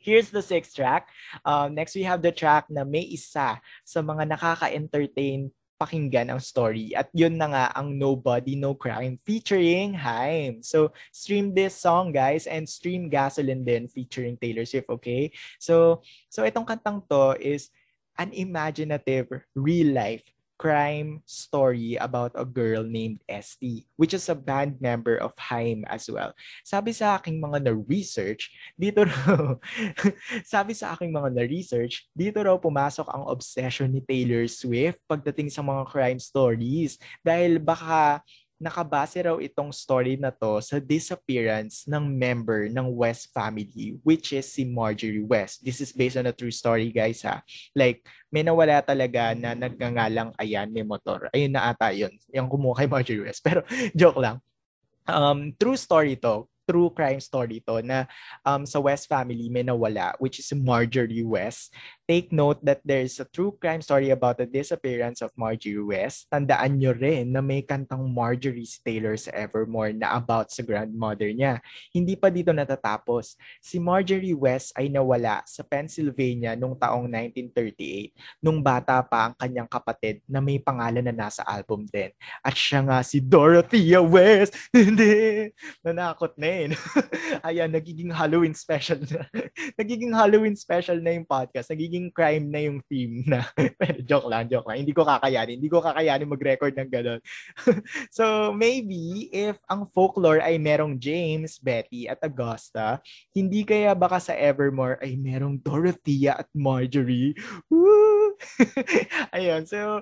Here's the sixth track. Uh, next, we have the track na may isa sa mga nakaka-entertain pakinggan ang story. At yun na nga ang Nobody No Crime featuring Haim. So stream this song guys and stream Gasoline din featuring Taylor Swift, okay? So so itong kantang to is an imaginative real life crime story about a girl named ST, which is a band member of Haim as well. Sabi sa aking mga na-research, dito raw, (laughs) sabi sa aking mga na-research, dito raw pumasok ang obsession ni Taylor Swift pagdating sa mga crime stories. Dahil baka nakabase raw itong story na to sa disappearance ng member ng West family, which is si Marjorie West. This is based on a true story, guys, ha? Like, may nawala talaga na nagngangalang ayan, may motor. Ayun na ata yun, yung kumuha kay Marjorie West. (laughs) Pero, joke lang. Um, true story to true crime story to na um, sa West family may nawala, which is Marjorie West. Take note that there's a true crime story about the disappearance of Marjorie West. Tandaan nyo rin na may kantang Marjorie Taylor sa Evermore na about sa grandmother niya. Hindi pa dito natatapos. Si Marjorie West ay nawala sa Pennsylvania noong taong 1938 nung bata pa ang kanyang kapatid na may pangalan na nasa album din. At siya nga si Dorothea West. (laughs) Hindi. Nanakot na eh. (laughs) Ayan, nagiging Halloween special na. (laughs) nagiging Halloween special na yung podcast. Nagiging crime na yung theme na. (laughs) joke lang, joke lang. Hindi ko kakayanin. Hindi ko kakayanin mag-record ng gano'n. (laughs) so, maybe if ang folklore ay merong James, Betty, at Augusta, hindi kaya baka sa Evermore ay merong Dorothea at Marjorie. (laughs) Ayun, so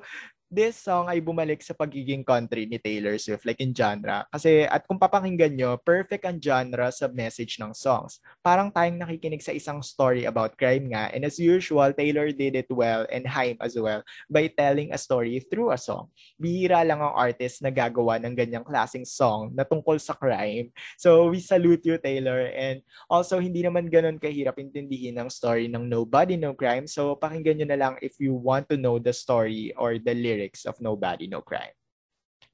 this song ay bumalik sa pagiging country ni Taylor Swift, like in genre. Kasi, at kung papakinggan nyo, perfect ang genre sa message ng songs. Parang tayong nakikinig sa isang story about crime nga. And as usual, Taylor did it well and Haim as well by telling a story through a song. Bihira lang ang artist na gagawa ng ganyang klaseng song na tungkol sa crime. So, we salute you, Taylor. And also, hindi naman ganun kahirap intindihin ang story ng Nobody No Crime. So, pakinggan nyo na lang if you want to know the story or the lyrics lyrics of Nobody No Crime.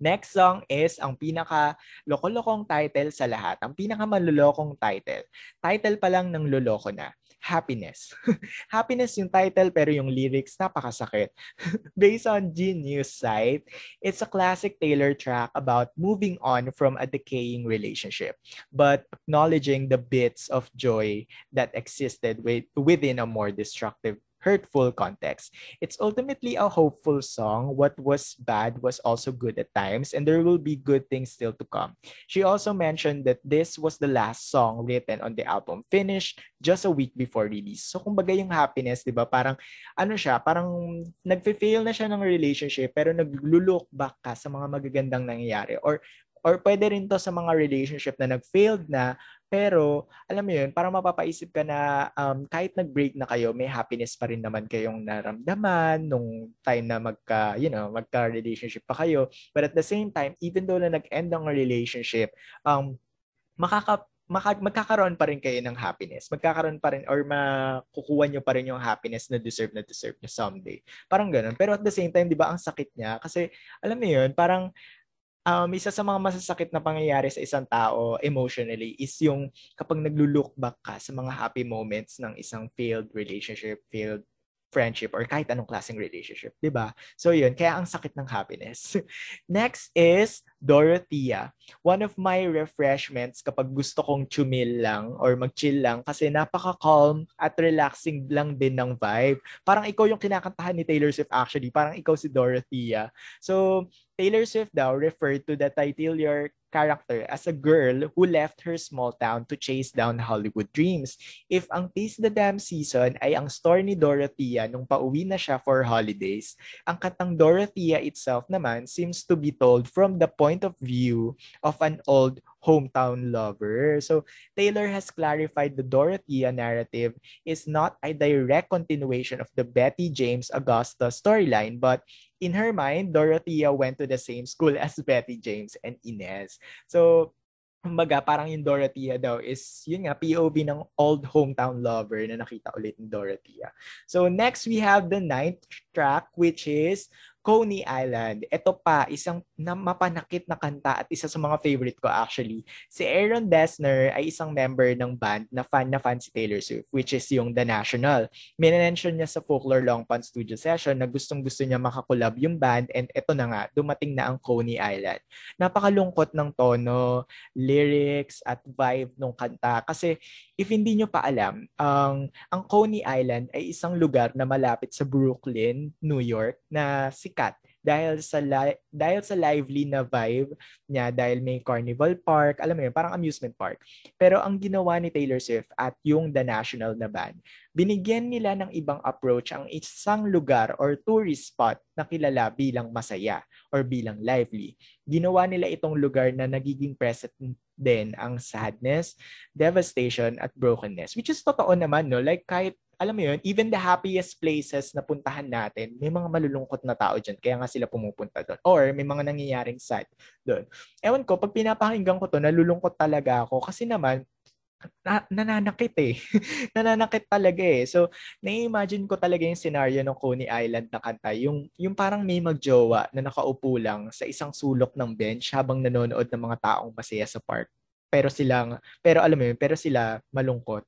Next song is ang pinaka loko-lokong title sa lahat. Ang pinaka malulokong title. Title pa lang ng loloko na. Happiness. (laughs) Happiness yung title pero yung lyrics napakasakit. (laughs) Based on Genius site, it's a classic Taylor track about moving on from a decaying relationship but acknowledging the bits of joy that existed with, within a more destructive hurtful context. It's ultimately a hopeful song. What was bad was also good at times, and there will be good things still to come. She also mentioned that this was the last song written on the album, finished just a week before release. So, kumbaga yung happiness, di ba, parang, ano siya, parang nagfe-fail na siya ng relationship, pero nag-look back ka sa mga magagandang nangyayari. Or, or pwede rin to sa mga relationship na nag-failed na, Pero, alam mo yun, parang mapapaisip ka na um, kahit nag-break na kayo, may happiness pa rin naman kayong naramdaman nung time na magka, you know, magka-relationship pa kayo. But at the same time, even though na nag-end ang relationship, um, makaka maka, magkakaroon pa rin kayo ng happiness. Magkakaroon pa rin or makukuha nyo pa rin yung happiness na deserve na deserve nyo someday. Parang ganun. Pero at the same time, di ba, ang sakit niya? Kasi, alam mo yun, parang um, isa sa mga masasakit na pangyayari sa isang tao emotionally is yung kapag naglo-look back ka sa mga happy moments ng isang failed relationship, failed friendship or kahit anong klaseng relationship, 'di ba? So 'yun, kaya ang sakit ng happiness. (laughs) Next is Dorothea. One of my refreshments kapag gusto kong chumil lang or mag-chill lang kasi napaka-calm at relaxing lang din ng vibe. Parang ikaw yung kinakantahan ni Taylor Swift actually, parang ikaw si Dorothea. So Taylor Swift daw referred to the titular character as a girl who left her small town to chase down Hollywood dreams. If ang Taste the Damn season ay ang story ni Dorothea nung pauwi na siya for holidays, ang katang Dorothea itself naman seems to be told from the point of view of an old hometown lover. So Taylor has clarified the Dorothea narrative is not a direct continuation of the Betty James Augusta storyline, but in her mind, Dorothea went to the same school (laughs) as Betty James and Inez. So kumbaga, parang yung Dorothea daw is, yun nga, POV ng old hometown lover na nakita ulit ni Dorothea. So next, we have the ninth track, which is Coney Island. Ito pa, isang na mapanakit na kanta at isa sa mga favorite ko actually. Si Aaron Dessner ay isang member ng band na fan na fan si Taylor Swift, which is yung The National. Minention niya sa Folklore Long Pond studio session na gustong gusto niya makakulab yung band and ito na nga, dumating na ang Coney Island. Napakalungkot ng tono, lyrics at vibe ng kanta kasi if hindi nyo pa alam, ang ang Coney Island ay isang lugar na malapit sa Brooklyn, New York na si sikat dahil sa li- dahil sa lively na vibe niya dahil may carnival park, alam mo yun, parang amusement park. Pero ang ginawa ni Taylor Swift at yung The National na band, binigyan nila ng ibang approach ang isang lugar or tourist spot na kilala bilang masaya or bilang lively. Ginawa nila itong lugar na nagiging present din ang sadness, devastation, at brokenness. Which is totoo naman, no? Like kahit alam mo yun, even the happiest places na puntahan natin, may mga malulungkot na tao dyan. Kaya nga sila pumupunta doon. Or may mga nangyayaring sad doon. Ewan ko, pag pinapakinggan ko to, nalulungkot talaga ako. Kasi naman, na, nananakit eh. (laughs) nananakit talaga eh. So, na-imagine ko talaga yung scenario ng Coney Island na kanta. Yung, yung parang may magjowa na nakaupo lang sa isang sulok ng bench habang nanonood ng mga taong masaya sa park. Pero silang, pero alam mo yun, pero sila malungkot.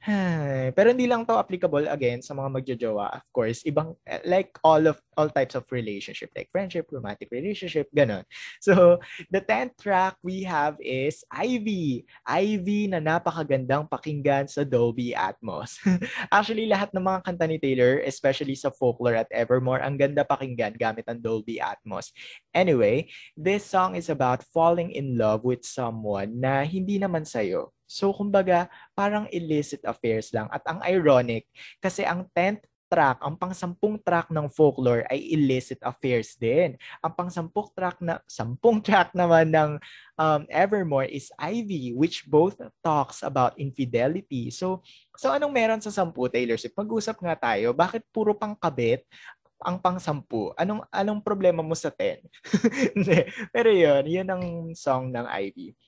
Ay, pero hindi lang to applicable again sa mga magjojowa. Of course, ibang eh, like all of all types of relationship like friendship, romantic relationship, ganun. So, the 10th track we have is Ivy. Ivy na napakagandang pakinggan sa Dolby Atmos. (laughs) Actually, lahat ng mga kanta ni Taylor, especially sa Folklore at Evermore, ang ganda pakinggan gamit ang Dolby Atmos. Anyway, this song is about falling in love with someone na hindi naman sa'yo So, kumbaga, parang illicit affairs lang. At ang ironic, kasi ang 10th track, ang pang-sampung track ng folklore ay illicit affairs din. Ang pang-sampung track na sampung (laughs) track naman ng um, Evermore is Ivy, which both talks about infidelity. So, so anong meron sa sampu, Taylor Swift? Mag-usap nga tayo. Bakit puro pang kabit ang pang-sampu? Anong, anong problema mo sa 10? (laughs) Pero yun, yun ang song ng Ivy.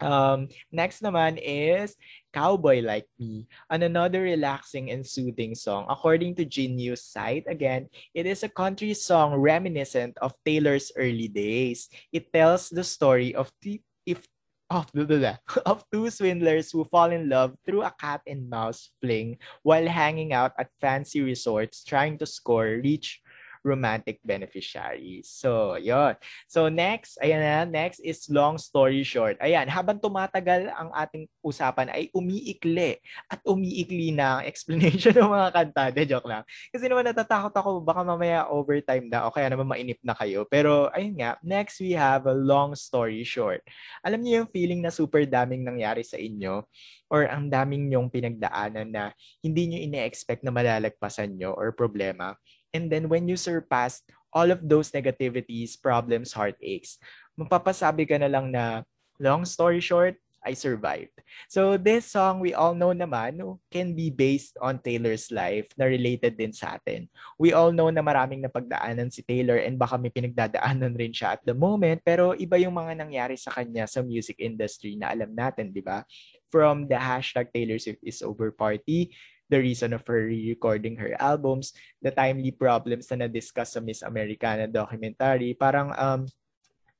Um, next naman is Cowboy Like Me, and another relaxing and soothing song. According to Genius site, again, it is a country song reminiscent of Taylor's early days. It tells the story of t- if of, (laughs) of two swindlers who fall in love through a cat and mouse fling while hanging out at fancy resorts trying to score rich romantic beneficiaries. So, yon. So, next, ayan na, next is long story short. Ayan, habang tumatagal ang ating usapan ay umiikli at umiikli na ang explanation (laughs) ng mga kanta. De, joke lang. Kasi naman natatakot ako, baka mamaya overtime na o kaya naman mainip na kayo. Pero, ayun nga, next we have a long story short. Alam niyo yung feeling na super daming nangyari sa inyo or ang daming nyong pinagdaanan na hindi nyo ine-expect na malalagpasan nyo or problema. And then when you surpass all of those negativities, problems, heartaches, mapapasabi ka na lang na long story short, I survived. So this song, we all know naman, can be based on Taylor's life na related din sa atin. We all know na maraming napagdaanan si Taylor and baka may pinagdadaanan rin siya at the moment, pero iba yung mga nangyari sa kanya sa music industry na alam natin, di ba? From the hashtag Taylor Swift is over party, the reason of her re-recording her albums, the timely problems na na-discuss sa Miss Americana documentary, parang um,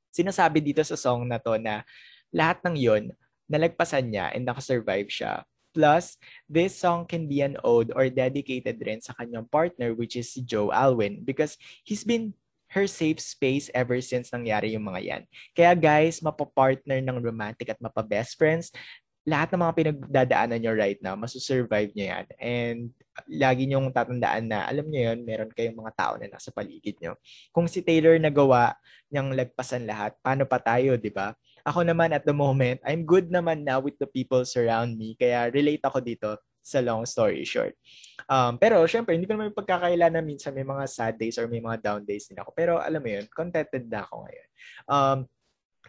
sinasabi dito sa song na to na lahat ng yon nalagpasan niya and nakasurvive siya. Plus, this song can be an ode or dedicated rin sa kanyang partner which is si Joe Alwyn because he's been her safe space ever since nangyari yung mga yan. Kaya guys, mapapartner ng romantic at mapa-best friends, lahat ng mga pinagdadaanan nyo right now, masusurvive nyo yan. And lagi nyong tatandaan na, alam nyo yun, meron kayong mga tao na nasa paligid nyo. Kung si Taylor nagawa niyang lagpasan lahat, paano pa tayo, di ba? Ako naman at the moment, I'm good naman now with the people surround me. Kaya relate ako dito sa long story short. Um, pero syempre, hindi ko naman pagkakaila na minsan may mga sad days or may mga down days din ako. Pero alam mo yun, contented na ako ngayon. Um,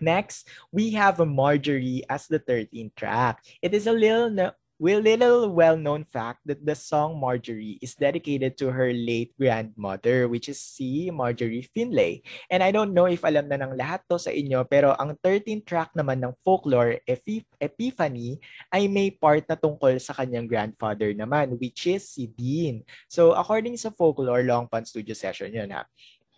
next, we have a Marjorie as the 13th track. It is a little Will little well-known fact that the song Marjorie is dedicated to her late grandmother, which is si Marjorie Finlay. And I don't know if alam na ng lahat to sa inyo, pero ang 13th track naman ng Folklore, Epiphany, ay may part na tungkol sa kanyang grandfather naman, which is si Dean. So according sa Folklore, Long Pond Studio Session yun ha.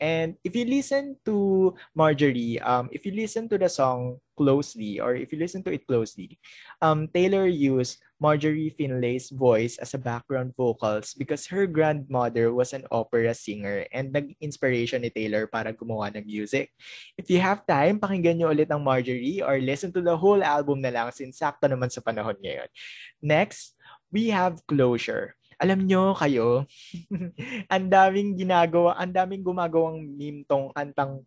And if you listen to Marjorie, um, if you listen to the song closely, or if you listen to it closely, um, Taylor used Marjorie Finlay's voice as a background vocals because her grandmother was an opera singer and nag-inspiration ni Taylor para gumawa ng music. If you have time, pakinggan nyo ulit ang Marjorie or listen to the whole album na lang since sakto naman sa panahon ngayon. Next, we have Closure alam nyo kayo, (laughs) ang daming ginagawa, ang daming gumagawang meme tong kantang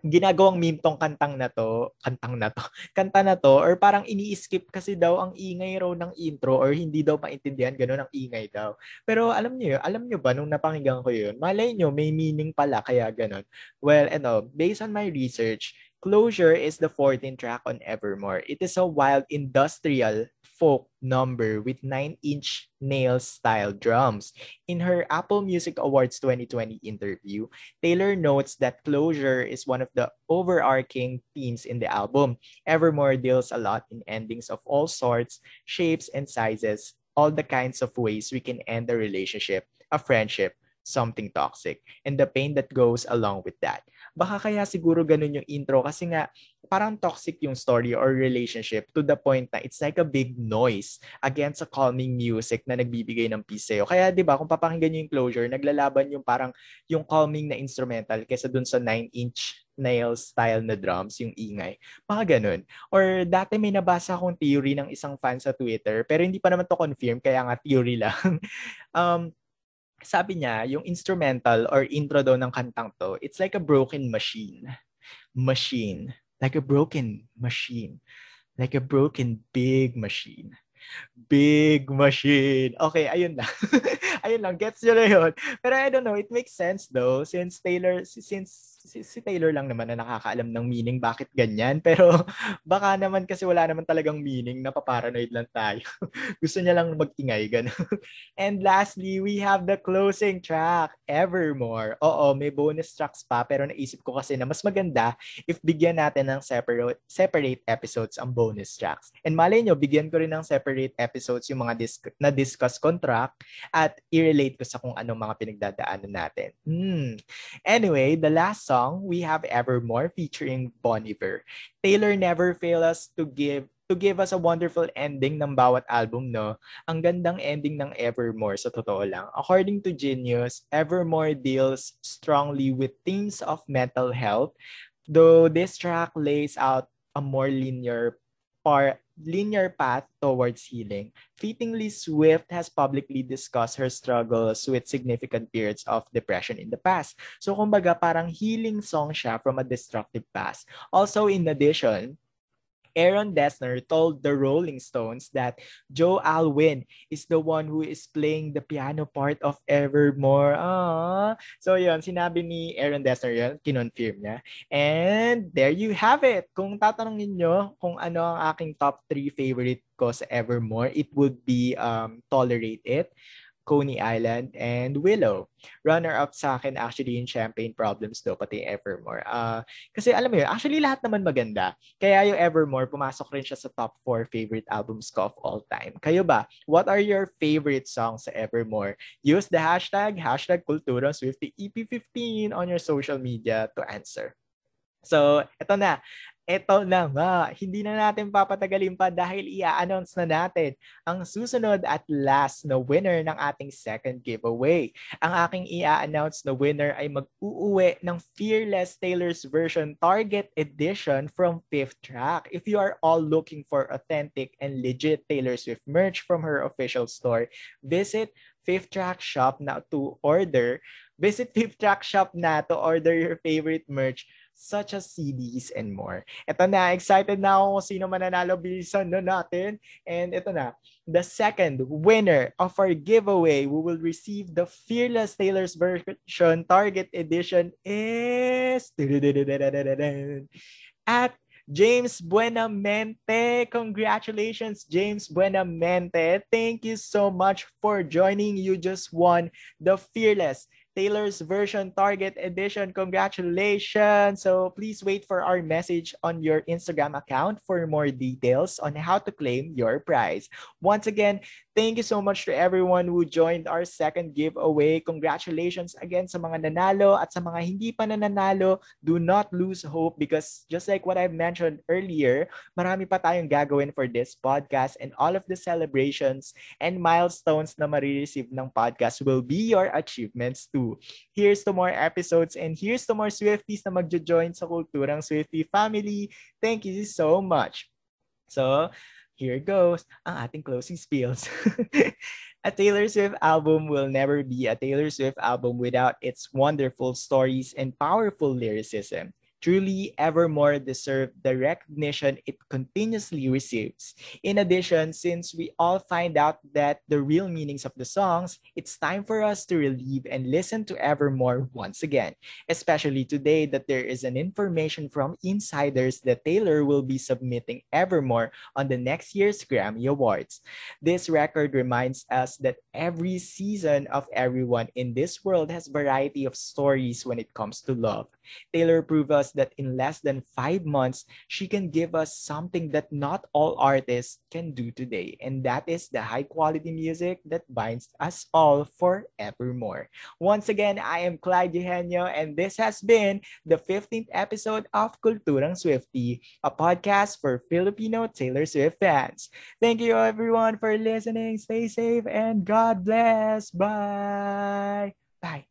ginagawang meme tong kantang na to, kantang na to, (laughs) kanta na to, or parang ini-skip kasi daw ang ingay raw ng intro or hindi daw maintindihan gano'n ang ingay daw. Pero alam niyo, alam niyo ba nung napakinggan ko yun, malay niyo may meaning pala kaya gano'n. Well, ano, based on my research, Closure is the 14th track on Evermore. It is a wild industrial folk number with 9-inch nail-style drums. In her Apple Music Awards 2020 interview, Taylor notes that closure is one of the overarching themes in the album. Evermore deals a lot in endings of all sorts, shapes, and sizes, all the kinds of ways we can end a relationship, a friendship, something toxic, and the pain that goes along with that. Baka kaya siguro ganun yung intro kasi nga parang toxic yung story or relationship to the point na it's like a big noise against a calming music na nagbibigay ng peace sa'yo. Kaya 'di ba kung papakinggan niyo yung closure, naglalaban yung parang yung calming na instrumental kaysa dun sa 9-inch nail style na drums, yung ingay. Mga ganun. Or dati may nabasa akong theory ng isang fan sa Twitter, pero hindi pa naman to confirm, kaya nga theory lang. (laughs) um, sabi niya, yung instrumental or intro daw ng kantang to, it's like a broken machine. Machine. Like a broken machine. Like a broken big machine. Big machine. Okay, ayun lang. (laughs) ayun lang, gets nyo na yun. Pero I don't know, it makes sense though, since Taylor, since si, si Taylor lang naman na nakakaalam ng meaning bakit ganyan. (laughs) Pero baka naman kasi wala naman talagang meaning, napaparanoid lang tayo. (laughs) Gusto niya lang magtingay, gano'n. (laughs) And lastly, we have the closing track, Evermore. Oo, may bonus tracks pa, pero naisip ko kasi na mas maganda if bigyan natin ng separate, separate episodes ang bonus tracks. And malay nyo, bigyan ko rin ng separate episodes yung mga dis- na-discuss contract at i-relate ko sa kung anong mga pinagdadaanan natin. Hmm. Anyway, the last song, we have Evermore featuring Bon Iver. Taylor never fails us to give to give us a wonderful ending ng bawat album, no? Ang gandang ending ng Evermore, sa totoo lang. According to Genius, Evermore deals strongly with themes of mental health, though this track lays out a more linear part linear path towards healing. Fittingly, Swift has publicly discussed her struggles with significant periods of depression in the past. So, kumbaga, parang healing song siya from a destructive past. Also, in addition, Aaron Dessner told the Rolling Stones that Joe Alwyn is the one who is playing the piano part of Evermore. Ah, so yun, sinabi ni Aaron Dessner yun, kinonfirm niya. And there you have it. Kung tatanungin nyo kung ano ang aking top 3 favorite ko sa Evermore, it would be um, Tolerate It, Coney Island, and Willow. Runner-up sa akin actually yung Champagne Problems do, pati Evermore. Uh, kasi alam mo yun, actually lahat naman maganda. Kaya yung Evermore, pumasok rin siya sa top 4 favorite albums ko of all time. Kayo ba? What are your favorite songs sa Evermore? Use the hashtag, hashtag Kultura Swifty EP15 on your social media to answer. So, ito na. Ito na nga, hindi na natin papatagalin pa dahil i-announce na natin ang susunod at last na winner ng ating second giveaway. Ang aking i-announce na winner ay mag-uuwi ng Fearless Taylor's version Target Edition from Fifth Track. If you are all looking for authentic and legit Taylor Swift merch from her official store, visit Fifth Track Shop na to order. Visit Fifth Track Shop na to order your favorite merch such as CDs and more. Ito na, excited na ako kung sino mananalo. Bilisan na natin. And ito na, the second winner of our giveaway who will receive the Fearless Taylor's version Target Edition is... (laughs) At James Buenamente. Congratulations, James Buenamente. Thank you so much for joining. You just won the Fearless Taylor's version Target Edition. Congratulations! So please wait for our message on your Instagram account for more details on how to claim your prize. Once again, thank you so much to everyone who joined our second giveaway. Congratulations again sa mga nanalo at sa mga hindi pa nananalo. Do not lose hope because just like what I mentioned earlier, marami pa tayong gagawin for this podcast and all of the celebrations and milestones na marireceive ng podcast will be your achievements too. Here's to more episodes and here's to more Swifties na magjo-join sa Kulturang Swiftie family. Thank you so much. So, here goes ang ating closing spills. (laughs) a Taylor Swift album will never be a Taylor Swift album without its wonderful stories and powerful lyricism truly evermore deserve the recognition it continuously receives. In addition, since we all find out that the real meanings of the songs, it's time for us to relive and listen to Evermore once again, especially today that there is an information from insiders that Taylor will be submitting Evermore on the next year's Grammy Awards. This record reminds us that every season of everyone in this world has variety of stories when it comes to love. Taylor proved us that in less than five months, she can give us something that not all artists can do today. And that is the high quality music that binds us all forevermore. Once again, I am Clyde Eugenio, and this has been the 15th episode of Kulturang Swifty, a podcast for Filipino Taylor Swift fans. Thank you everyone for listening. Stay safe and God bless. Bye. Bye.